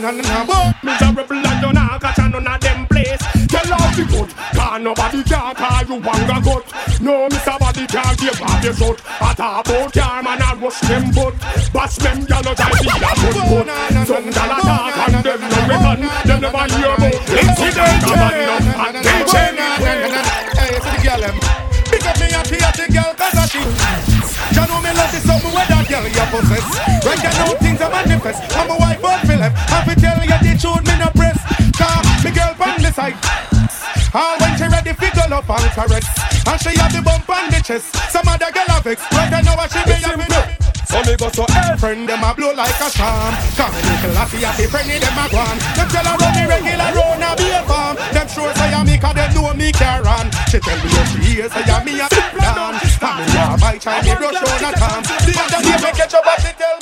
Speaker 9: Na, na. Miserable and you not catch none of them place. Tell all the good, cause nobody can call you wanga gut. No, Mr. Body can't give up your shot. I talk about car, man, I rush them butt. Bash them, y'all know, I see a good good. Some gal attack and them no weapon. Them never hear about incident. And they change
Speaker 14: Hey, see the girl them. Pick me tear the girl cause I she You know me love this something where that girl you possess Right now things are manifest I'm a fi go up and caress And she have the bump on the chest. Some other girl have vex Right now what she be have me so me go so hey friend them a blow like a storm Come me little lassie at the friendly them a gone Them tell her run me regular round a be a farm. Them sure say a me cause them know me care on She tell me what she hear say a me a plan And me a buy child me brush on a tom The other day me catch up and she tell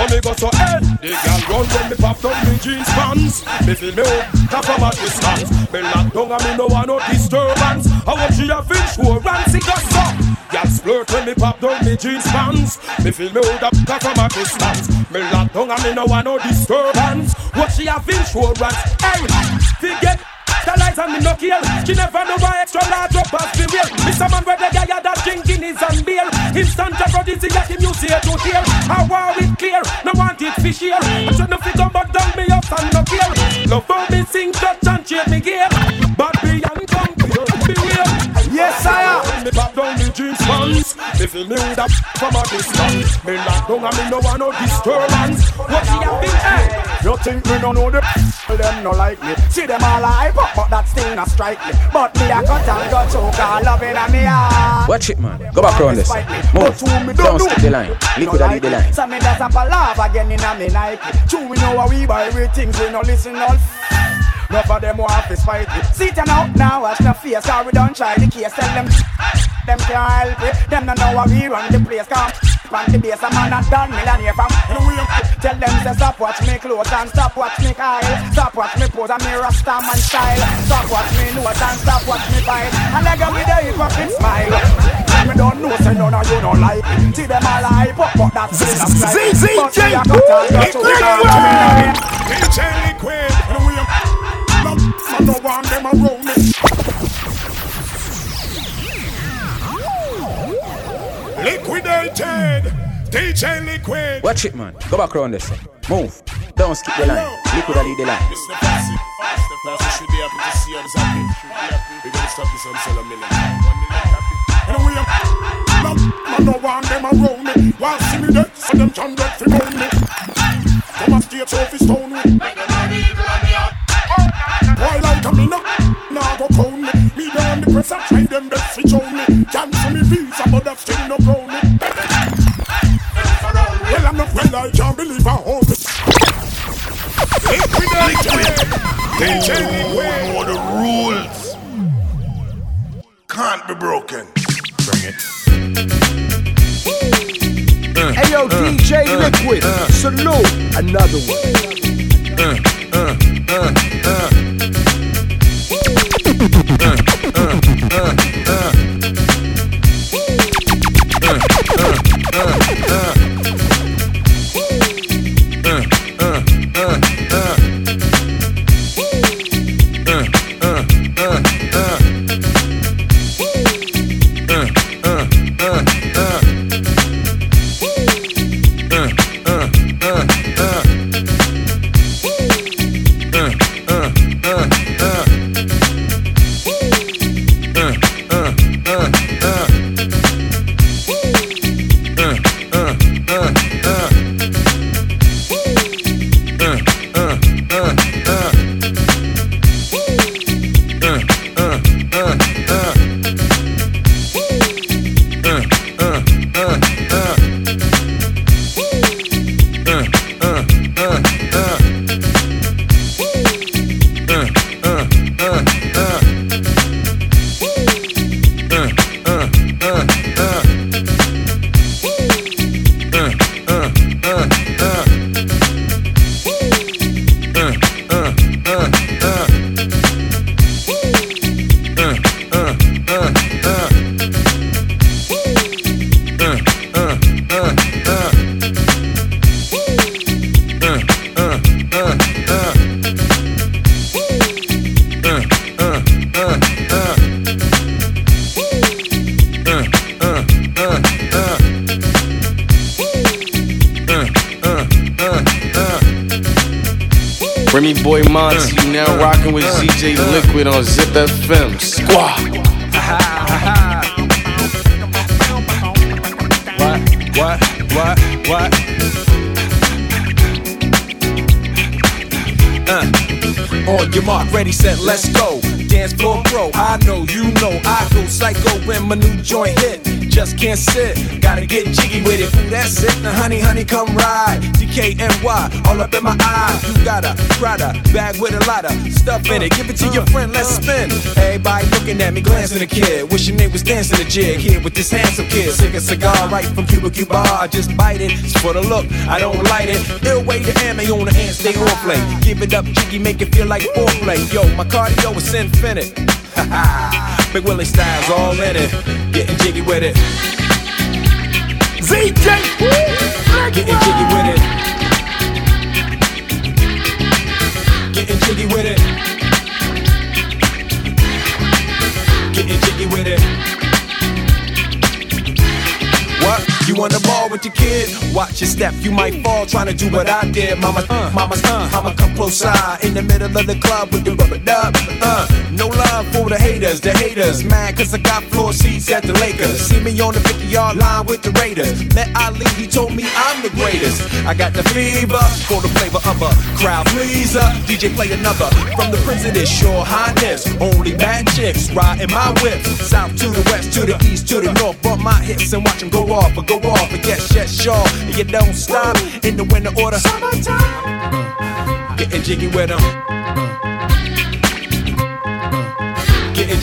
Speaker 9: So me go so head. The girl run when me pop down me jeans pants. Me feel me up, tap from a distance. Me lock down and me no want no disturbance. I want she a fish who runs it goes up. Girl splurt when me pop down me jeans pants. Me feel me up tap from a distance. Me lock down and me no want no disturbance. What she a fish who runs? Hey, forget. The lies and me no kill. She never know why extra large up as the real. Mr. Man where the guy that drinking is and beer. Instant aphrodisiac got him you see to hear. I want it clear, no want it fish here. I should not fit on but down me up and no care. Love for me sing touch and change me gear am Me down jeans pants feel me with a from a distance Me lock down and me no want no disturbance. What she have eh? been, hey
Speaker 40: You think me no know the them no like me. See them all hype up but that still not strike me. But me a cut and go choke all loving and me heart.
Speaker 8: Watch it, man. Go back around this. Move. Don't skip the line. Liquid and lead the line.
Speaker 40: So me that's a palaver again in a me Nike. True we know how we buy. We things we no listen all Enough of them want to fight it. Sit down now, now watch the face. Cause we don't try the case. Tell them them can't help it. Them don't know how we run the place. Come on the base. A man a done millionaire from anywhere Tell them say stop watch me clothes And stop watch me Kyle. Stop watch me pose And me rasta man style. Stop watch me nose And stop watch me fight. And like me the hypocrite smile. Me don't know say none of you don't like it. See them all hype up But that's still a strike But me a cut and got to
Speaker 9: DJ Liquid And we no, I don't want them around me Liquidated DJ Liquid
Speaker 8: Watch it, man. Go back around this. Move. Don't skip the line. Liquid and lead the line.
Speaker 9: Mr. Classy Mr. Classy should be happy to see us happy We're gonna stop this and sell a million And we no, I don't want them around me Want see me dead So them can get to me Come and stage off his stone me why like a minute? Now go cone me. Me down the press, I try them best to show me. Cancel me visa, but that's still no crown me.
Speaker 41: Well, I'm not well, I can't
Speaker 15: believe I hold this. They tell me what the rules can't be broken. Bring it. Uh, hey yo, uh, DJ uh, Liquid, uh. salute another one. Uh. All up in my eye. You got a Prada bag with a lot of stuff in it. Give it to your friend, let's spin. Everybody looking at me, glancing a kid. Wishing they was dancing a jig here with this handsome kid. Sick a cigar right from Cuba Cuba. I just bite it, it's for the look, I don't light it. Ill way to ammo on the hand, stay on play. Give it up, jiggy, make it feel like foreplay. Yo, my cardio is infinite. Ha Big Willie styles all in it, getting jiggy with it. ZJ, getting jiggy with it. Jiggy with it. Getting jiggy with it. What? You on the ball with your kid? Watch your step, you might fall trying to do what I did. Mama, uh, mama, uh, I'ma come close side in the middle of the club with the rubber dub. Uh, no love for the haters, the haters. Mad cause I got floor seats at the Lakers. See me on the 50 yard line with the Raiders. Met Ali, he told me I'm the greatest. I got the fever for the flavor of a crowd pleaser. DJ play another from the Prince of this Your Highness. Only bad chicks riding my whip. South to the west, to the east, to the north. Bump my hips and watch them go off, but go off. But yes, yes, sure. And you don't stop in the winter order. Summertime. Getting jiggy with them.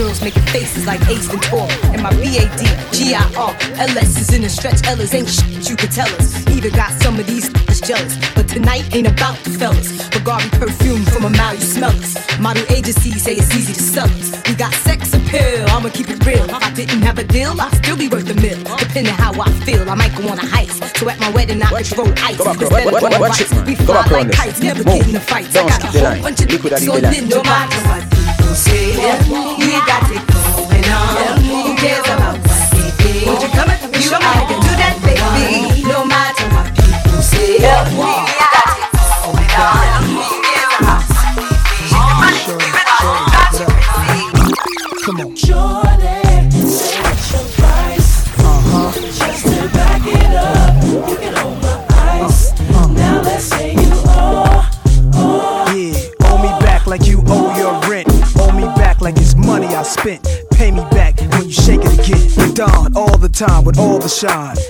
Speaker 30: Girls making faces like Ace and Tor. And my B-A-D, G-I-R, L-S is in the stretch. Ellis ain't shit you could tell us. Even got some of these is jealous. But tonight ain't about the fellas. Bulgari perfume from a mile, you smell us. Model agencies say it's easy to sell us. We got sex appeal, I'ma keep it real. If I didn't have a deal, I'd still be worth a mill. Depending how I feel, I might go on a heist. So at my wedding, I could throw ice.
Speaker 8: Go back,
Speaker 30: Instead of
Speaker 8: watch-
Speaker 30: throwing
Speaker 8: watch it,
Speaker 30: rice,
Speaker 8: man.
Speaker 30: We
Speaker 8: Go back on
Speaker 30: like
Speaker 8: this.
Speaker 30: kites, never
Speaker 8: Move.
Speaker 30: get in the fights.
Speaker 8: Don't
Speaker 30: I got
Speaker 8: skip
Speaker 30: a
Speaker 8: the
Speaker 30: whole
Speaker 8: line.
Speaker 30: bunch of
Speaker 8: Liquid
Speaker 30: niggas
Speaker 8: Daddy
Speaker 30: on
Speaker 8: the line.
Speaker 30: Ninja
Speaker 22: No matter what people say, we got it going on. Who cares about what they think?
Speaker 42: Would you come and you I can do that, baby? No matter what people say.
Speaker 43: Time with all the shine.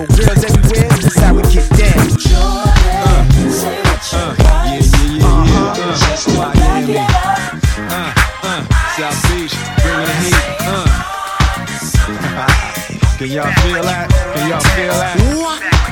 Speaker 43: girls everywhere, that's how we get down.
Speaker 15: Uh, uh, uh, South Beach, bringing the heat. Uh. Can y'all feel that? Can y'all feel that?
Speaker 43: What?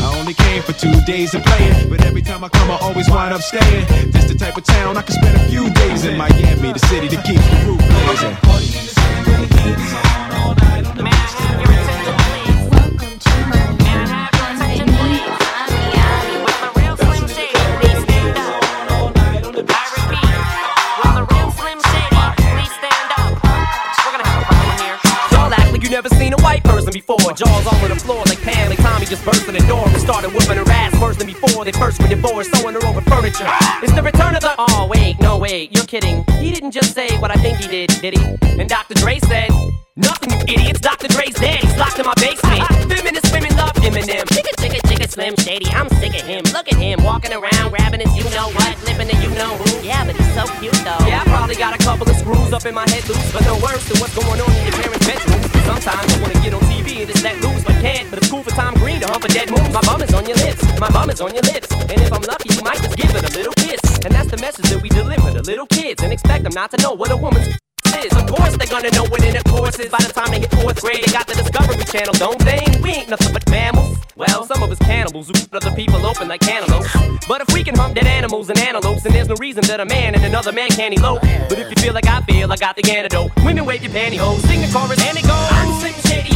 Speaker 15: I only came for two days of playing, but every time I come, I always wind up staying. This the type of town I can spend a few days in Miami, the city that keeps the roof blazing.
Speaker 44: Y'all act like you never seen a white person before. Jaws all on the floor like Pam and Tommy just burst in the door and whooping her ass worse than before. They first were divorced, sewing her over furniture. It's the return of the. Oh wait, no wait, you're kidding. He didn't just say what I think he did, did he? And Dr. Dre said. Nothing, you idiots. Dr. Dre's dead. He's locked in my basement. Feminist women love Eminem. Chicka, chicka, chicka, Slim Shady. I'm sick of him. Look at him walking around, grabbing his you know what, lipping the you know who. Yeah, but he's so cute though. Yeah, I probably got a couple of screws up in my head loose, but no worse than what's going on in your parents' bedroom. Sometimes I wanna get on My mom is on your lips. My mom is on your lips. And if I'm lucky, you might just give it a little kiss. And that's the message that we deliver to little kids and expect them not to know what a woman's is. Of course they're gonna know what intercourse is by the time they hit fourth grade. They got the Discovery Channel, don't they? We ain't nothing but mammals. Well, some of us cannibals who keep other people open like cantaloupes. But if we can hump dead animals and antelopes, then there's no reason that a man and another man can't elope. But if you feel like I feel, I got the antidote. Women wave your pantyhose, sing the chorus, and it goes. I'm Shady,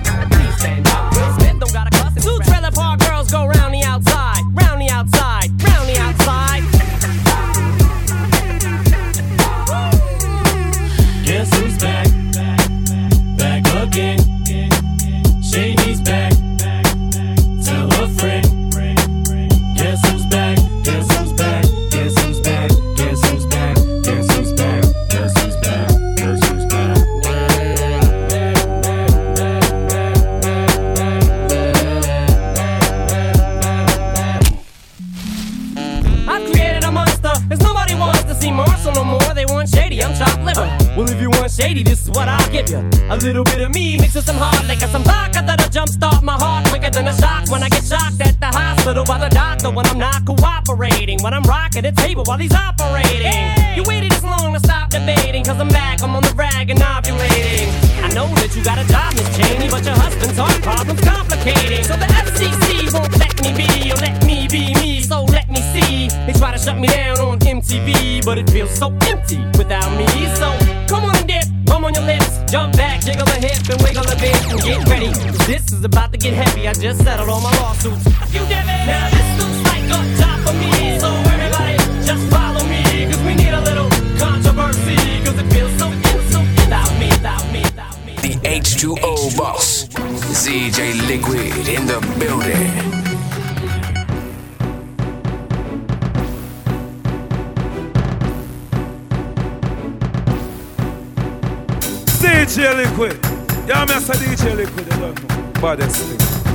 Speaker 44: I'm chopped liver. Well, if you want shady, this is what I'll give you. A little bit of me mixed with some hard liquor, some vodka that'll jumpstart my heart quicker than a shock when I get shocked at the hospital by the doctor when I'm not cooperating. When I'm rocking the table while he's operating. You waited this long to stop debating, cause I'm back. I'm on the rag and ovulating. I know that you got a job, Miss Cheney, but your husband's heart problem's complicating. So the FCC won't let me be, or let me be me, so let me see. They try to shut me down on MTV, but it feels so empty without me. So come on and dip, bum on your lips, jump back, jiggle a hip, and wiggle a bit, and get ready. This is about to get heavy. I just settled all my lawsuits. You did it. Now this looks like a job for me, so everybody just follow
Speaker 1: H2O boss. ZJ Liquid in the building.
Speaker 25: DJ Liquid. y'all meh a DJ Liquid. I don't know. Baddest thing.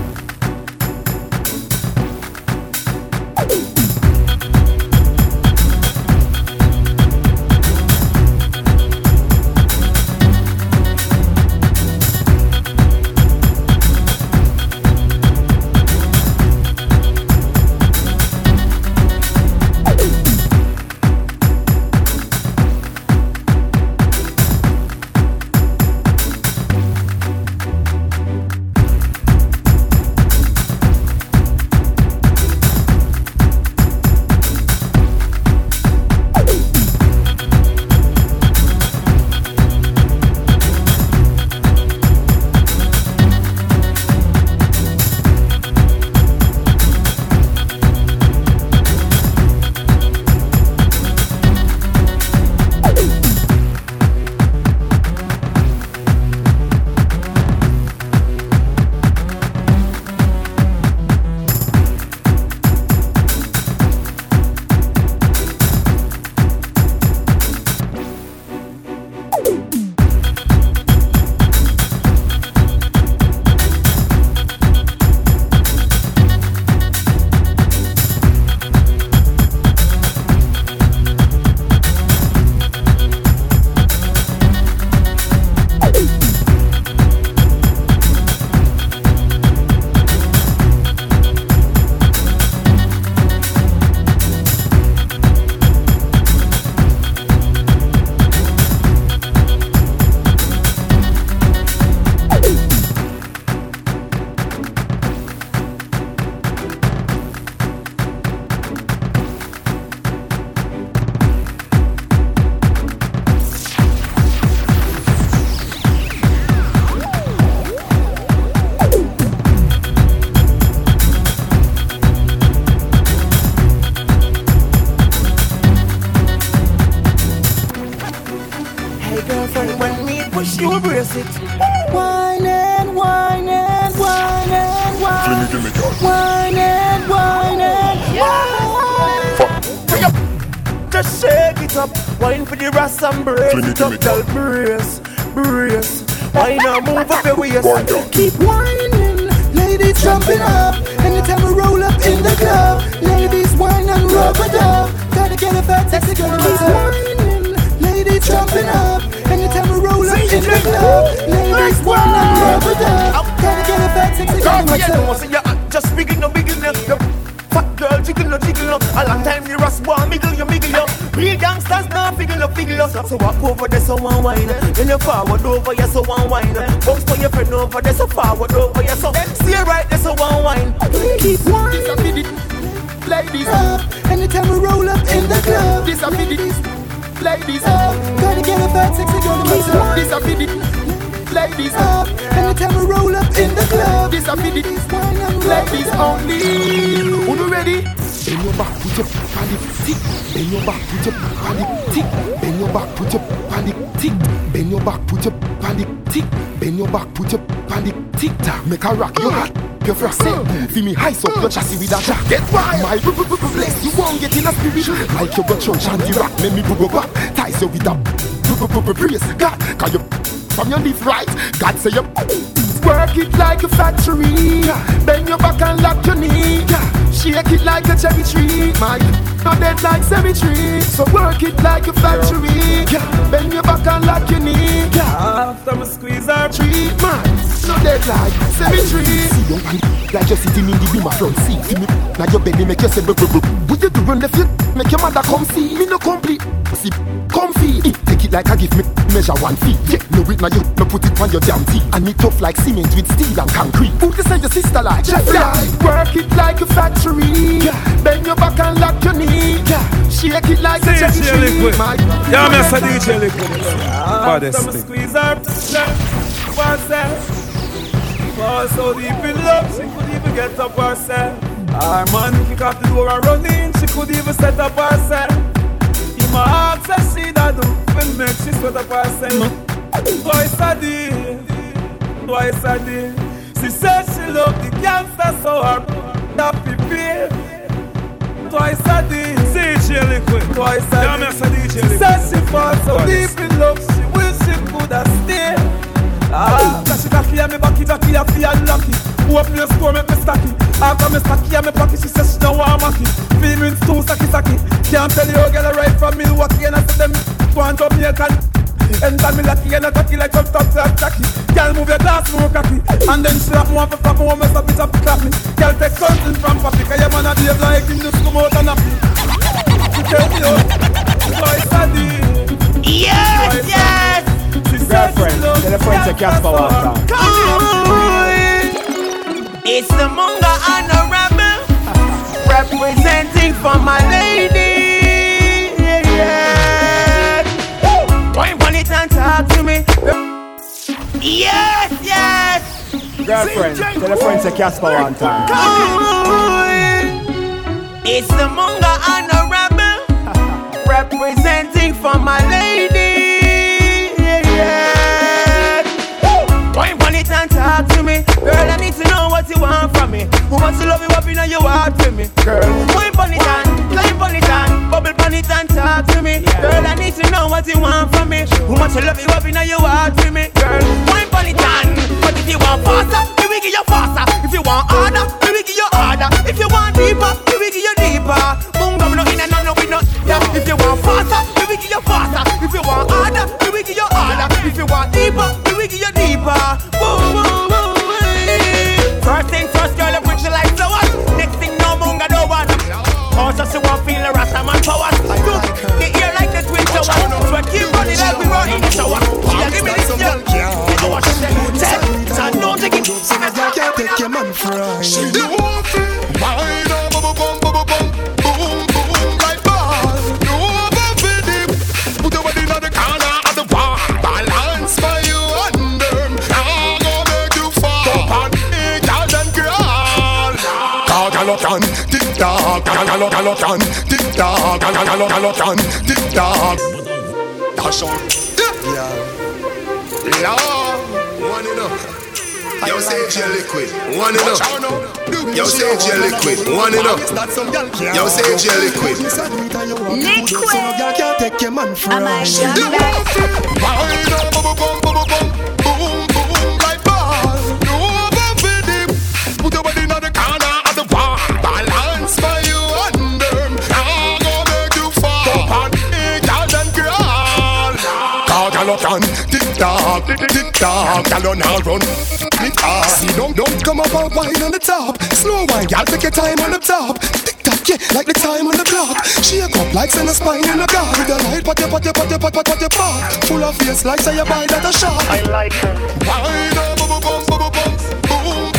Speaker 4: Rock your heart. Your first set, feel me high up your chassis with a jack. Get wild, my bless you won't get in a spirit. Like you got church and the rock, make me boo back. Ties you with a b- b- b- praise God. Cause you from your live right, God say you Work it like a factory. Bend your back and lock your knee. Shake it like a cherry tree. My not dead like cemetery. So work it like a factory. Bend your back and lock your knee.
Speaker 25: After me squeeze her
Speaker 4: tree, man. Not dead like cemetery. See you man, like you're sitting in the beam of front seat. See me, now your belly make you say, "Buh, buh, buh." Would you do run left you? Make your mother come see me no complete. See, comfy. Take it like I give me measure one feet. Yeah, no it now you no put it on your damn teeth. And me tough like cement with steel and concrete. Who to say your sister like Jeffrey? Work it like a factory. Bend your back and lock your knee. Shake it like a
Speaker 25: DJ
Speaker 4: cherry tree.
Speaker 25: Liquid.
Speaker 4: My-
Speaker 25: Yeah, me say DJ Liquid. Baddest thing. squeeze her, one set. Was so deep in love, she could even get up herself. Our man kick off the door and run in, she could even set up herself. In my heart says she that do, when make she sweat up herself. Twice a day, twice a day. She said she love the gangster so her happy feel. Twice a day, DJ Liquid. Twice a day. me say DJ She said she fall so deep in love, she wish she could have stayed. Ah, she cocky and me backy, jockey, I feel lucky. Open your store, make me stacky. After me stacky and me pocket, she says she don't want macky. Feelings too sacky sacky. Can't tell you, girl, right from Milwaukee, and I said them want Jamaican. Anytime me lucky and I cocky like some top top tacky. Girl, move your glass, move cocky. And then slap one for flap, one mess up, bitch up, clap me. Girl, take something from papi, cause your man a behave like him just come out and happy. She tell me, oh, boy, saddy.
Speaker 11: Yes, yes.
Speaker 45: Girlfriend, tell the friends to Casper time.
Speaker 11: It's the Munga Honorable representing for my lady. Yeah. Wine on it and talk to me. Yes, yes.
Speaker 45: Girlfriend, tell the friends to Casper one time.
Speaker 11: It's the Munga Honorable representing for my lady. Talk to me. Girl, I need to know what you want from me. Who wants to love you up in your heart to me? Girl, wine on it and climb on it and bubble on it talk to me. Girl, I need to know what you want from me. Who wants to love you up in your heart to me? Girl, wine on it and but if you want faster, we will give you faster. If you want harder, we will give you harder. If you want deeper, we will give you deeper. Boom, come no in and no, no, we not. Yeah. If you want faster, we will give you faster. If you want harder, we will give you harder. If you want deeper, we will give you deeper. Boom, boom, boom. First thing first, girl, I put you like flowers. Next thing, no munga no one. Cause us you want feel the rasta man powers. Do the ear like the twin towers. So I keep running like we were in the shower. She a give me this girl. You what she said? Said, so don't take it.
Speaker 46: Y'all can't take your man fried. She know tock, galocan, tick tock, galocan, tick tock. Dash on. Yeah. Lord, one enough.
Speaker 35: Yo, ZJ liquid, one enough. Yo, ZJ liquid, one enough. Yo, ZJ liquid.
Speaker 46: Liquid. Some of y'all can't Galocan, tick tock, tick tock, gal on now run. Me talk. See, don't don't come up and wine on the top. Slow wine, gal, take your time on the top. Tick tock, yeah, like the time on the clock. Shake up like send a spine in the car. With the light, pat your pat your pat your pat pat pat your pot. Full of face like say you buy that a shop. I like her. Wine up, bum bum bum bum bum, boom boom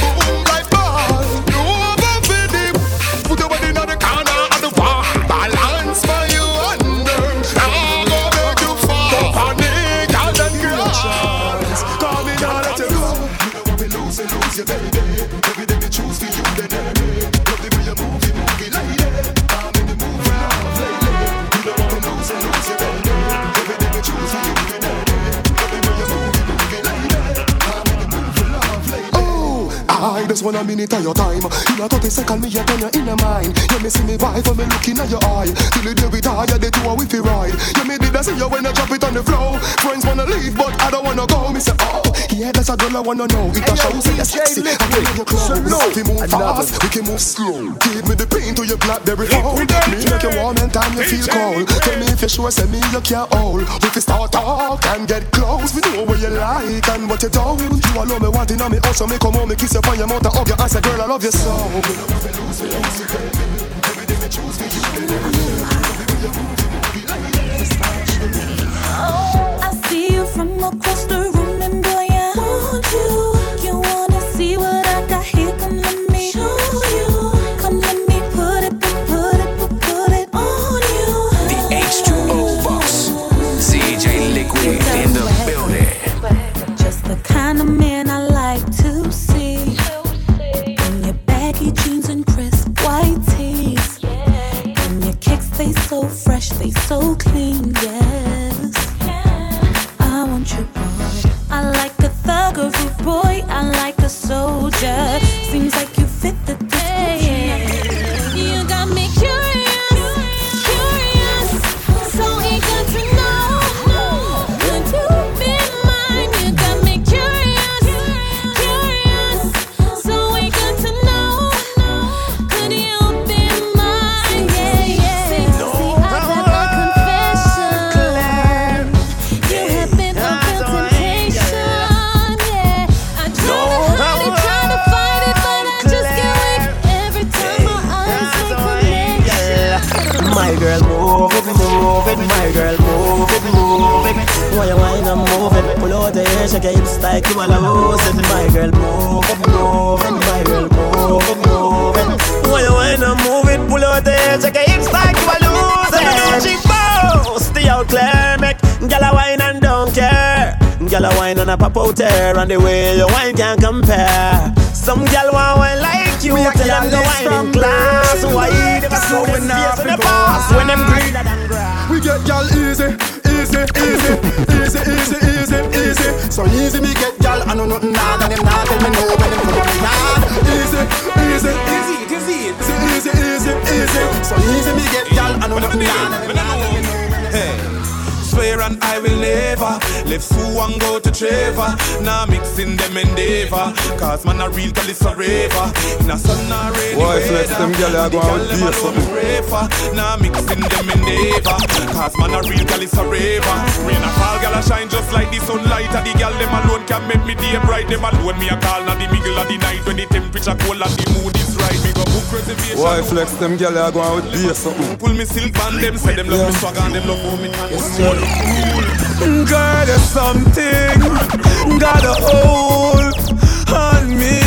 Speaker 46: I just want a minute of your time. In a 30 second, me a turn you in a mind. You me see me wife when me looking at your eye. Till the day we die, the two are with you ride. You me did I see you when I drop it on the floor. Friends wanna leave, but I don't wanna go. Me say, oh, yeah, that's a girl I wanna know. It a show, say you're sexy. I feel your clothes. We move fast, we can move slow. Give me the pain to your blackberry hole. Me make you warm and time you feel cold. Tell me if you sure, say me you can't hold. If you start talk and get close, we know what you like and what you don't. You alone me wanting on me, also me come home, me kiss you on your mouth, hug you and say, girl I love you so.
Speaker 10: I see you from across the room and boy, I want you. You wanna see what I got here? Come let me show you. Come let me put it, put it, put, put it on you.
Speaker 1: The H2O boss, ZJ Liquid in the building.
Speaker 10: Just the kind of man I they so clean, yes. I want you, boy. I like a thug of a boy, I like a soldier.
Speaker 2: Move. Why you wine and move it? Pull out the hair, shake your hips like you wanna lose it. My girl, move it, move it. My girl, move it, move it. Why you wine and move it? Pull out the hair, shake your hips like you wanna lose it. She boast the out clear, make gyal a wine and don't care. Gyal a wine and a pop out there, and the way you wine can't compare. Some gyal want wine like you, tell them the wine in class. Why they never saw them face in the past when them greener than grass.
Speaker 4: We get y'all easy, easy, easy, easy, easy, easy, easy. So easy me get y'all, I know nothing nah, and them nah tell me no when them come up nah. Easy, easy, easy, easy, easy, easy, easy. So easy me get y'all, I know nothing nah, and them me.
Speaker 9: Swear and I will never. Left Sue and go to Trevor. Now mixing them endeavor. Cause man a real girl is forever In a sun or rainy
Speaker 25: Boy, flex them gyal a go out there something.
Speaker 9: Now mixing them endeavor. Cause man a real girl is forever Rain a fall girl a shine just like the sunlight. And the girl them alone can make me day bright. Them alone me a call now the middle of the night. When the temperature cold and the mood is right Me go book reservation.
Speaker 25: Boy, flex them gyal a go out there something.
Speaker 9: Pull me silk band them Say them love me swag and them love how me
Speaker 25: Girl, there's something got a hold on me.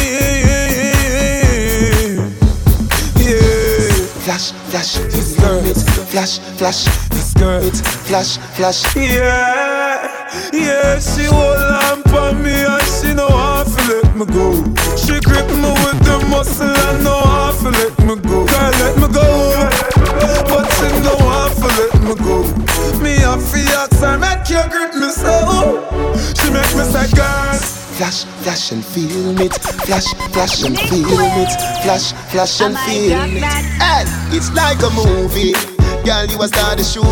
Speaker 25: Yeah.
Speaker 4: Flash, flash, this girl, flash, flash, this girl, flash, flash.
Speaker 25: Yeah, yeah, she hold on for me and she know how to let me go. She grip me with the muscle and know how to let me go. Girl, let me go, but she know how to let me go. Me a fiat, I make you grip me so. She make me say, girl.
Speaker 4: Flash, flash and feel it. Flash, flash and feel it. Flash, flash and feel it. And it's like a movie. Girl, you a star the show.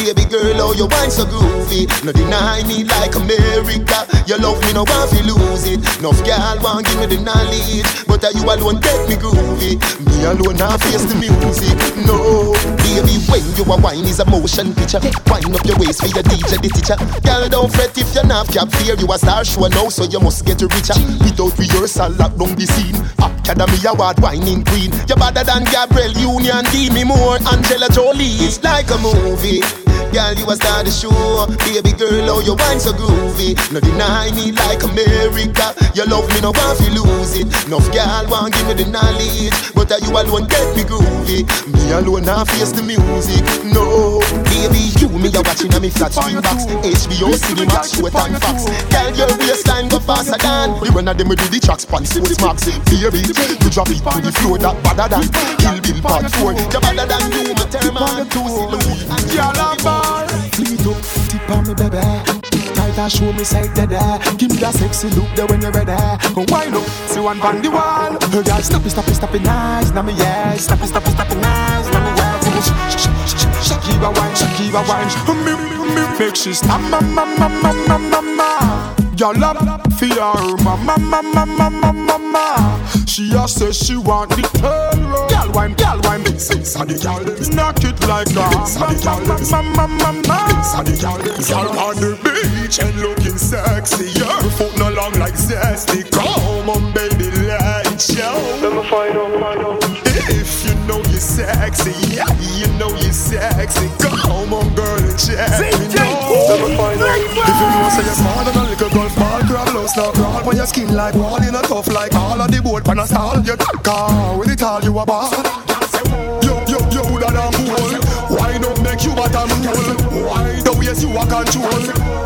Speaker 4: Baby girl, oh, you wine so groovy. No deny me like America. You love me, no want to lose it. Enough girl want give me the knowledge, but uh, you alone get me groovy. Me alone now face the music. No, baby, when you a wine is a motion picture. Wind up your waist for your DJ, the teacher. Girl, don't fret if you're not cap fear. You a star show now, so you must get richer. Without rehearsal, lock down the scene. Academy Award whining queen. You're better than Gabrielle Union, give me more. Angelina Jolie, it's like a movie. Girl, you a star the show. Baby girl, oh, you wine so groovy. No deny me like America. You love me, no want to lose it. Enough girl want give me the knowledge, but uh, you alone get me groovy. Me alone now face the music. No, baby, you me a watching on me flat screen box. HBO Cinema, Short and Fox. Girl, your waistline go faster than the one of them do the tracks pan SportsMax. Baby, you drop it to the floor that better than Kill Bill Part Four. You better than you, my term. Girl, I'm ball. Fleet up, tip on me, baby. Tight and show me side dead Give me that sexy look there when you're ready. Go wind up, see one on the wall. Her girl, stop it, stop it, stop it, nice. Now me yeah, stop it, stop it, stop it, nice. Now me sh Shakira wine, Shakira wine. Make she stop, ma ma ma ma ma ma ma. Girl, I'm fear mama, mama, mama, mama. She a say she want the terror. Girl, wine, girl, wine, big six of the girl. Knock it like a mama, mama, mama. Six of the girl. Girl on the beach and looking sexy. Your foot no long like zesty. Come on, baby, let's show. Let me find out, find out. If you know you're sexy, yeah, you know you're sexy. Come on, girl, and check me know. Let me find out. If you know say you're smarter than a little golf ball, grab loose now. Crawl on your skin like wall, you know tough like all of the boat pan a stall. You car with it all you a ball. Yo, yo, yo, that I'm cool. Why not make you bottom cool? Why the ways you a control?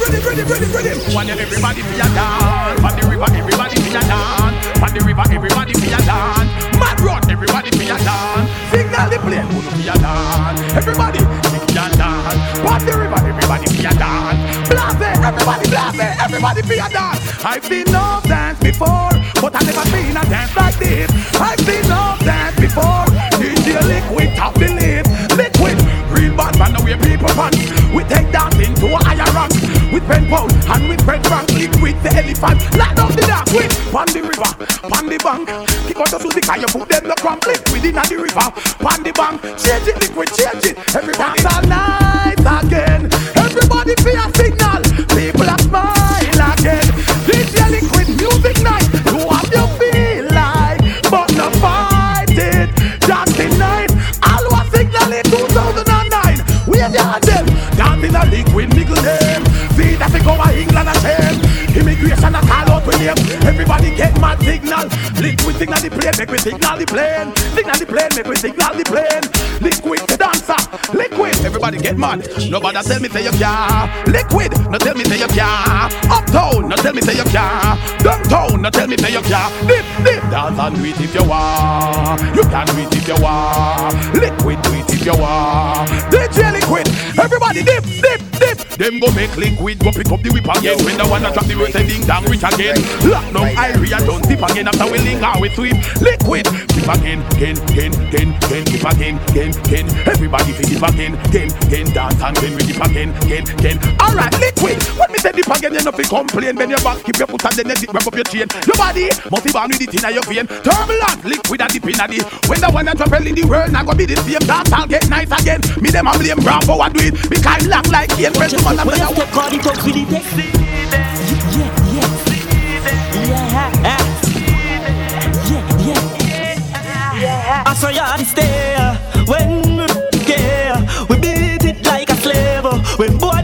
Speaker 47: Ready, ready, ready, ready. Want everybody be a dance. On the river, everybody be a dance. On the river, everybody be a dance. Mad road, everybody be a dance. Signal the plane, who be a dance. Everybody be a dance. On the river, everybody be a dance. Blast it, everybody blast it, everybody be a dance. I've seen no dance before, but I've never seen a dance like this. I've seen no dance before. DJ Liquid top the lid. Liquid, real bad man, the way people punch. We take dancing to a higher rank. With pen pound and with red rank. with the elephant, light up the dark with. Pon the river, pon the bank. Kick out the and you put them the cramp. Liquid in the river, pon the bank. Change it, liquid, change it. Everybody all night again. Everybody get my signal. Liquid signal
Speaker 9: the plane, make we signal the plane. Signal the plane, make we signal the plane. Liquid signal dancer, liquid. Everybody get mad. Nobody tell me say you can. Liquid, no tell me say you can. Uptown, no tell me say you can. Downtown, no tell me say you can. Dip, dip, dance and do it if you want. You can do it if you want. Liquid, do it if you want. DJ Liquid, everybody dip, dip, dip. Them go make liquid, go pick up the whip again. When the one that drop the say ding dong, reach again. Lock down area, don't dip again. After we linger, we sweep. Liquid, dip again, again, again, again, again, dip again, again, again. Everybody fi dip again, again, again, dance and then we dip again, again, again. Alright, liquid. When me say dip again, you know fi complain. When your back keep your foot and then you dip wrap up your chain. Your body must be born with it in your vein. Turbulent, liquid and dip inna the. When the one that travel in the world, now go be the same. Dance, I'll get nice again. Me them a blame Bravo, I do it. Because long like cane, fresh man, I'm
Speaker 2: When you step on the talk with the text Yeah, yeah, yeah Yeah, yeah I saw you stay When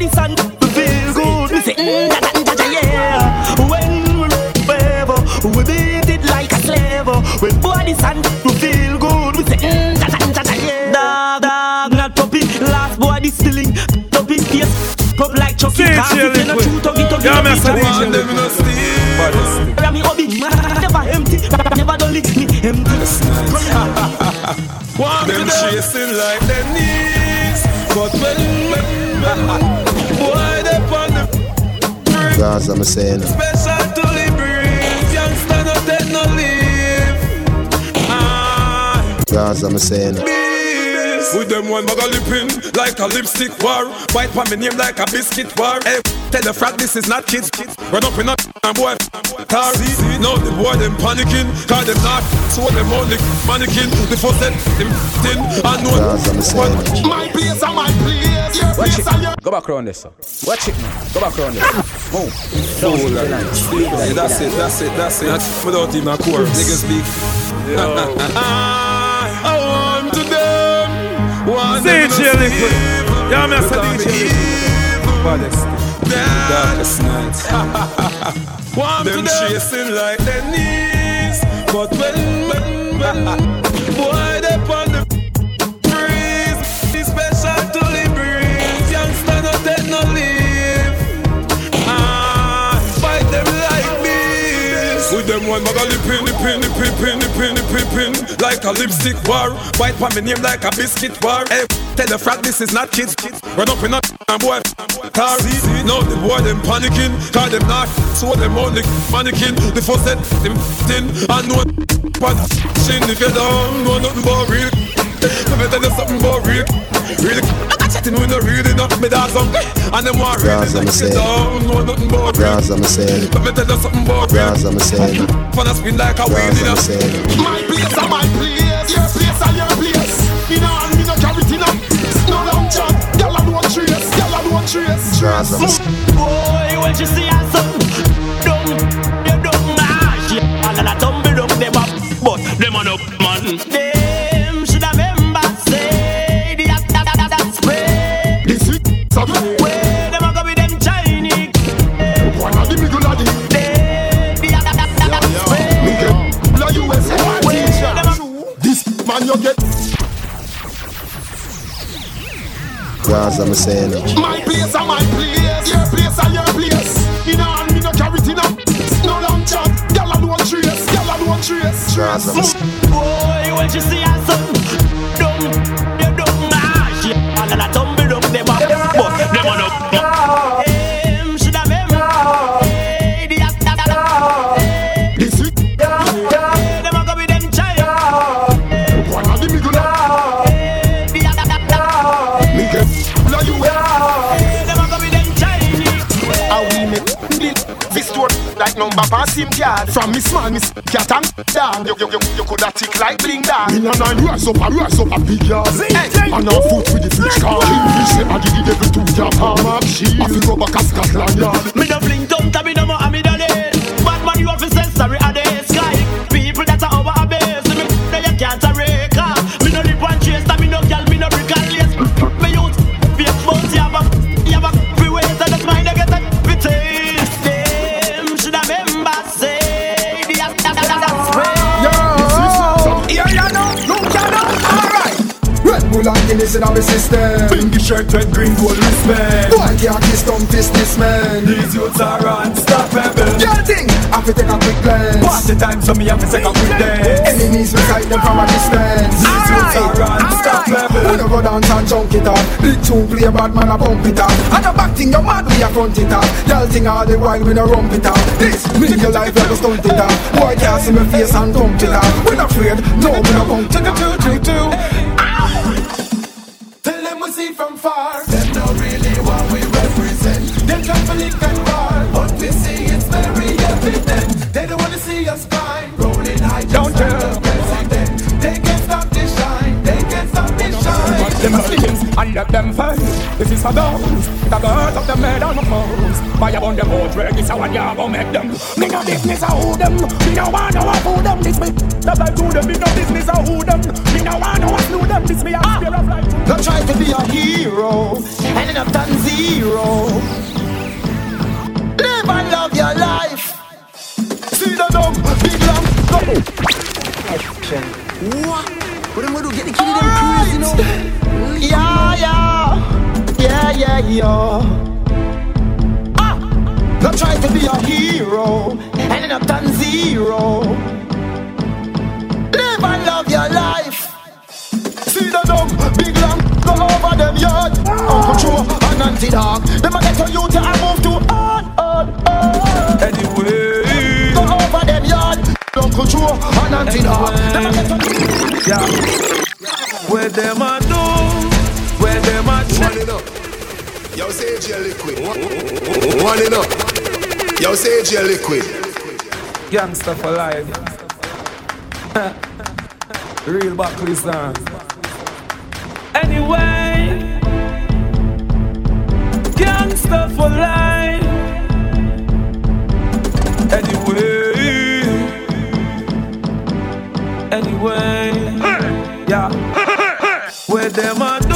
Speaker 2: When bodies and we feel good. We say mm, da, da, da, da, yeah. When we favor We beat it like a slave When bodies and we feel good. We say mm, da, da, da, da, yeah. Dog, dog, not puppy. Last body stealing. Puppy, yes. Pop like Chucky.
Speaker 25: DJ
Speaker 2: Cause if you no
Speaker 25: Liquid.
Speaker 2: true Tuggy, tuggy,
Speaker 25: Yeah, me
Speaker 2: tuggy,
Speaker 25: say
Speaker 2: tuggy.
Speaker 25: DJ Liquid.
Speaker 2: Yeah, me hobby Never empty. Never don't leave me empty.
Speaker 25: Them chasing like their knees, but when when when boy they on the
Speaker 48: Gaza, I'm saying.
Speaker 25: special to the breeze, youngster no take no leave. Ah,
Speaker 48: Gaza, I'm saying.
Speaker 25: With them one bag of lipping like a lipstick war. White on me name like a biscuit war. Hey, tell the frat this is not kids. Run up in a and boy car. See, now the boy them panicking, cause them not so them only mannequin. The first set them thin and no
Speaker 48: Gaza, I'm saying.
Speaker 25: My place and my place, your
Speaker 8: Watch
Speaker 25: place and your
Speaker 8: it. Go back round this, sir. Watch it, man. Go back round this. Move.
Speaker 25: Fool,
Speaker 8: Don't
Speaker 25: like,
Speaker 8: the line.
Speaker 25: sleep, like, that's it, that's it, that's it. That's without even a chorus. Niggas speak. I want to them. Want them to DJ Liquid. Yeah, I say Because DJ me Darkest night. Them chasing like their knees. But when, when, when, boy, them one of lippin, lippin, lippin, lippin, lippin, lippin, like a lipstick war. White on me name like a biscuit bar. Hey, tell the frat this is not kids. Run up in a boy car. Now the boy them panicking, cause them not so them only mannequin. The first set them thin and no but shin if you don't know nothing about real. Let me tell you something about real. Really, I got chatting with no really not me dog some and them want really
Speaker 48: Gaza, I'm
Speaker 25: like you
Speaker 48: saying.
Speaker 25: don't know nothing about real.
Speaker 48: Gaza, I'm saying.
Speaker 25: Let me tell you something about real.
Speaker 48: Gaza, I'm saying.
Speaker 25: Wanna spin like a wheel, you
Speaker 48: Gaza, I'm
Speaker 25: know.
Speaker 48: saying.
Speaker 25: My place and my place, your place and your place. Me no and me no carry it in a no long chat. Gyal a do trace, gyal a do trace.
Speaker 48: Gaza, I'm saying.
Speaker 2: Boy, when she see us some dumb, you dumb mash. Yeah, all of that dumb be dumb them up, but them on up man. Them
Speaker 25: you get
Speaker 48: Gaza, I'm saying.
Speaker 25: my place and my place, your place and your place. Me no and me no carry it in no long chat. Gyal a do trace, gyal a do trace.
Speaker 48: Gaza,
Speaker 2: Boy, when she see us some dumb, you dumb mash. Yeah, all of that dumb be dumb them up, but them on up.
Speaker 25: Number pass SIM card From me small miss cat and dog You, you, you, you coulda tick like bling dog Me and I rise up, I rise up a big yard hey. And our foot with the fish car. English say I give the devil to your palm. Up shield I feel back a Scotland yard
Speaker 2: Me no fling to me no more me done it. Bad man you have to say sorry at
Speaker 46: Guinness in our system.
Speaker 25: Pinky shirt, red, green, gold wristband.
Speaker 46: Boy can't kiss, don't fist this man.
Speaker 25: These youths are unstoppable.
Speaker 46: Girl thing, have to take a quick glance.
Speaker 25: Party time, so me have to take a quick dance.
Speaker 46: Enemies beside them from a distance.
Speaker 25: These youths are unstoppable.
Speaker 46: When you go dance and junk it up, big tune play a bad man a bump it up. And the back thing you mad we a front it up. Girl thing all the while we no rump it up. This make your life like a stunt it up. Boy can't see me face and dump it up. We not afraid, no we no bump. Take a two, two, two.
Speaker 4: Far. Them know really what we represent. Them lick and bar, but we see it's very evident. They don't wanna see us climb, rolling high. Don't tell president. They can't stop this shine. They can't stop this shine.
Speaker 49: Them skins and let them fight. This is for those that hurt of the made on the foes. Fire on them out, where this how you go make them. Me no business of who them. Me no want no who them. This me that I do them. Me no business of who them. Me no want no who them. This me a spear of life.
Speaker 4: Don't try to be a hero and end up done zero. Live and love your life. See the dumb, big lump, go.
Speaker 46: What? What am I do? Get the kid in them crazy, you know?
Speaker 4: Yeah, yeah, yeah, yeah, yeah. Ah, don't try to be a hero and end up done zero. Live and love your life. See the dumb, big lump, go over them yard. Uncle Joe and Auntie Dog, them a get to you to and move to on, on, on.
Speaker 25: Anyway,
Speaker 4: go over them yard. Uncle Joe and Auntie Dog, them a get to
Speaker 25: yeah. Where them a do? Where them a
Speaker 35: One it up. Yo, say AJ liquid. One it up. Yo, say AJ liquid.
Speaker 25: Gangsta for life. Real Buckley song. Anyway, gangsta for life. Anyway, anyway, yeah. Where them a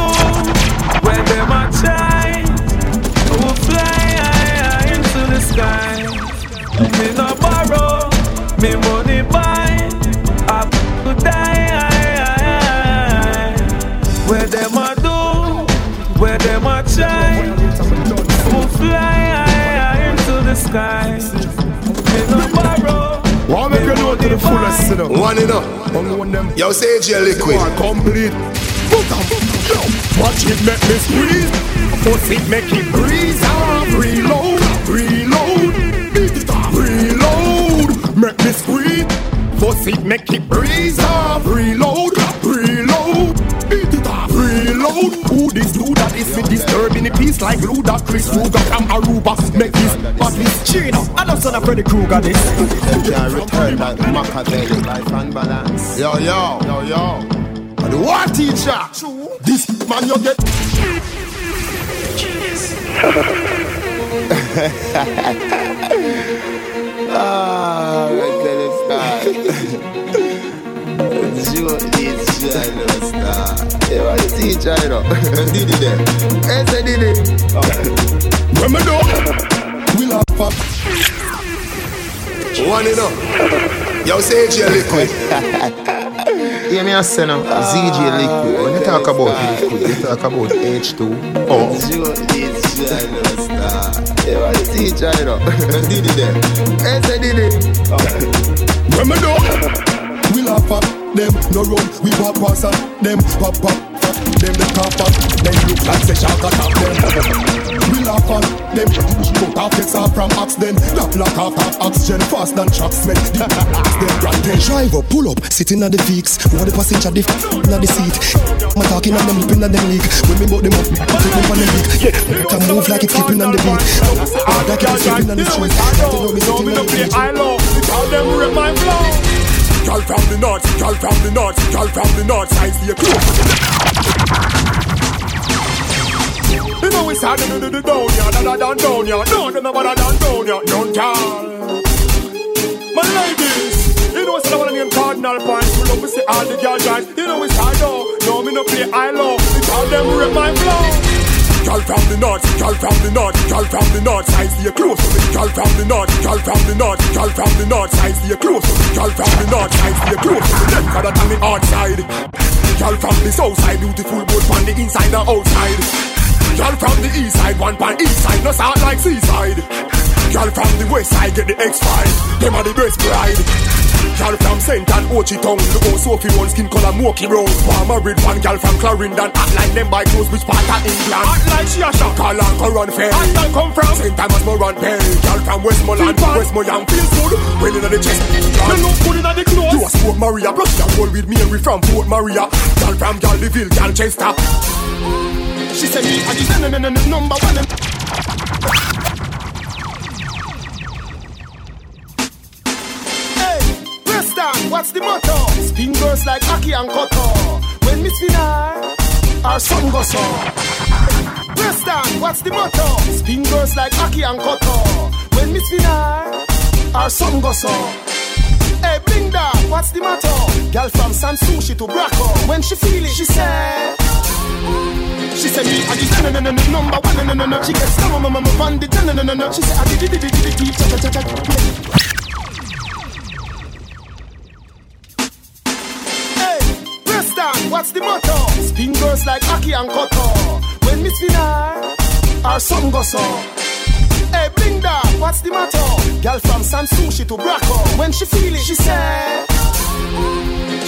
Speaker 25: Me no borrow, me money buy. I could die. Where them a do? Where them a try? Who fly high into the sky? Me no borrow.
Speaker 46: One make you know to the fullest, you know.
Speaker 35: One it up.
Speaker 46: Only one them.
Speaker 35: Yo, say AJ liquid.
Speaker 46: One complete. Put them. Yo, Watch it make me squeeze. Force it make it breeze. Reload, reload. Squeeze. Force it make it breeze. Ah, reload, reload. Beat it up. Reload. Who this do that is me disturbing the peace like glue that Chris Ruger from Aruba. Make this, but this Chino. I don't son of Freddy Krueger this.
Speaker 50: Can return that Machiavelli life and balance.
Speaker 46: Yo, yo, yo, yo. And the war teacher. This man you get.
Speaker 50: Ah, Machiavelli star. Joe is Jalo star. You want to you know? Did it there? Yes, I did it.
Speaker 46: When we laugh up.
Speaker 35: One it up. Say AJ liquid.
Speaker 50: Hear me say now, ZJ liquid. When talk about liquid, you talk about H2. You want to teacher, you know? Did it? Yes, I did it.
Speaker 46: Do, we laugh at them. No run, we walk past at them. Pop, pop, pop. Them the up. Them look like say shark attack them. We laugh at them. Off takes off from ox then. Lap lock off half oxygen fast than truck smell. Them granted. Drive up, pull up, sitting at the fix. One the passenger, the f- at the seat. My talking and them lipping and them leak. When me bout them up, take them on them beak. Can move like it's skipping on the beat. Ah, like it's skipping on the street. They know me the beat.
Speaker 49: I love, tell them rip my flow.
Speaker 46: Girl from the north, girl from the north, girl from the north see you close.
Speaker 49: You know we started to do the down ya, da da down down ya. No, no, no, but down down ya, down girl. My ladies, you know what's the one name Cardinal Points. We love to see all the girl guys. You know we start out, no me no play I love. We tell them rip my flow.
Speaker 4: Girl from the north, girl from the north, girl from the north side, stay close. Girl from the north, girl from the north, girl from the north side, stay close. Girl from the north side, stay close to me. And the outside. Girl from the south side, beautiful both on the inside and outside. Girl from the east side, one pan east side, no sound like seaside. Girl from the west side, get the X5. Them are the best bride. Girl from St. and Ochi Town. Look how Sophie one skin color Moki Brown. One married one girl from Clarendon. Act like them by clothes which part of England? Act like she a shot Call her Coron Fair And I come from St. Thomas Morant Bay Girl from Westmoreland Westmoreland feels good. When inna the chest. You look good inna the clothes. You a sport Maria Plus you roll with me and we from Port Maria. Girl from Galville, Girl Chester She said me I the number one Preston, what's the motto? Spin girls like Aki and Koto. When Miss Finar, our son goes so. Preston, what's the motto? Spin girls like Aki and Koto. When Miss Finar, our son goes so. Hey, Blinda, what's the motto? Girl from Sans Souci to Braco. When she feel it, she say. She said me, I just no no no no number one no no no no. She gets some mama mama on the no no no no. She said I did did did did did cha Preston, what's the motto? Spin girls like Aki and Koto. When Miss Finar, our son goes so. Hey, Blinda, what's the motto? Girl from Sans Souci to Braco. When she feel it, she say.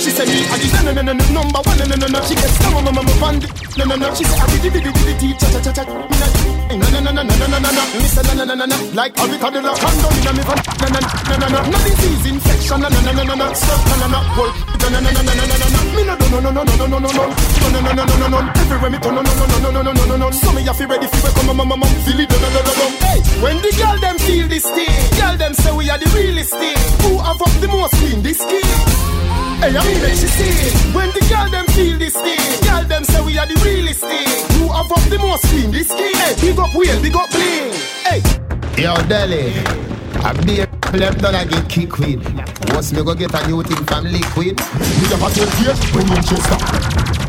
Speaker 4: She said me, I give no no no no number one no no no no. She gets mama band no no no. She said I did did did did did cha cha cha cha. No no no no no no no no. Me say no no no no no. Like the lock condom in me van. No no no no no. No disease infection no no no no no no. Stuff no no no. Work no no no no no no no. Me no do no no no no no no no no. No no no no no no no. Everywhere me turn no no no no no no no no no. So me have to ready for come mama mama feel it no no no no. Hey, when the girl them feel this thing, girl them say we are the realest thing. Who have up the most in this game? Hey, I mean she see. When the girl them feel this thing Girl them say we are the realest thing. Who have up the most clean this skin? Hey, big up wheel, big up bling. Hey.
Speaker 51: Yo, Delhi I be a left done I get kick with. What's me go get a new thing from liquid.
Speaker 4: Me have a 12 years when Winchester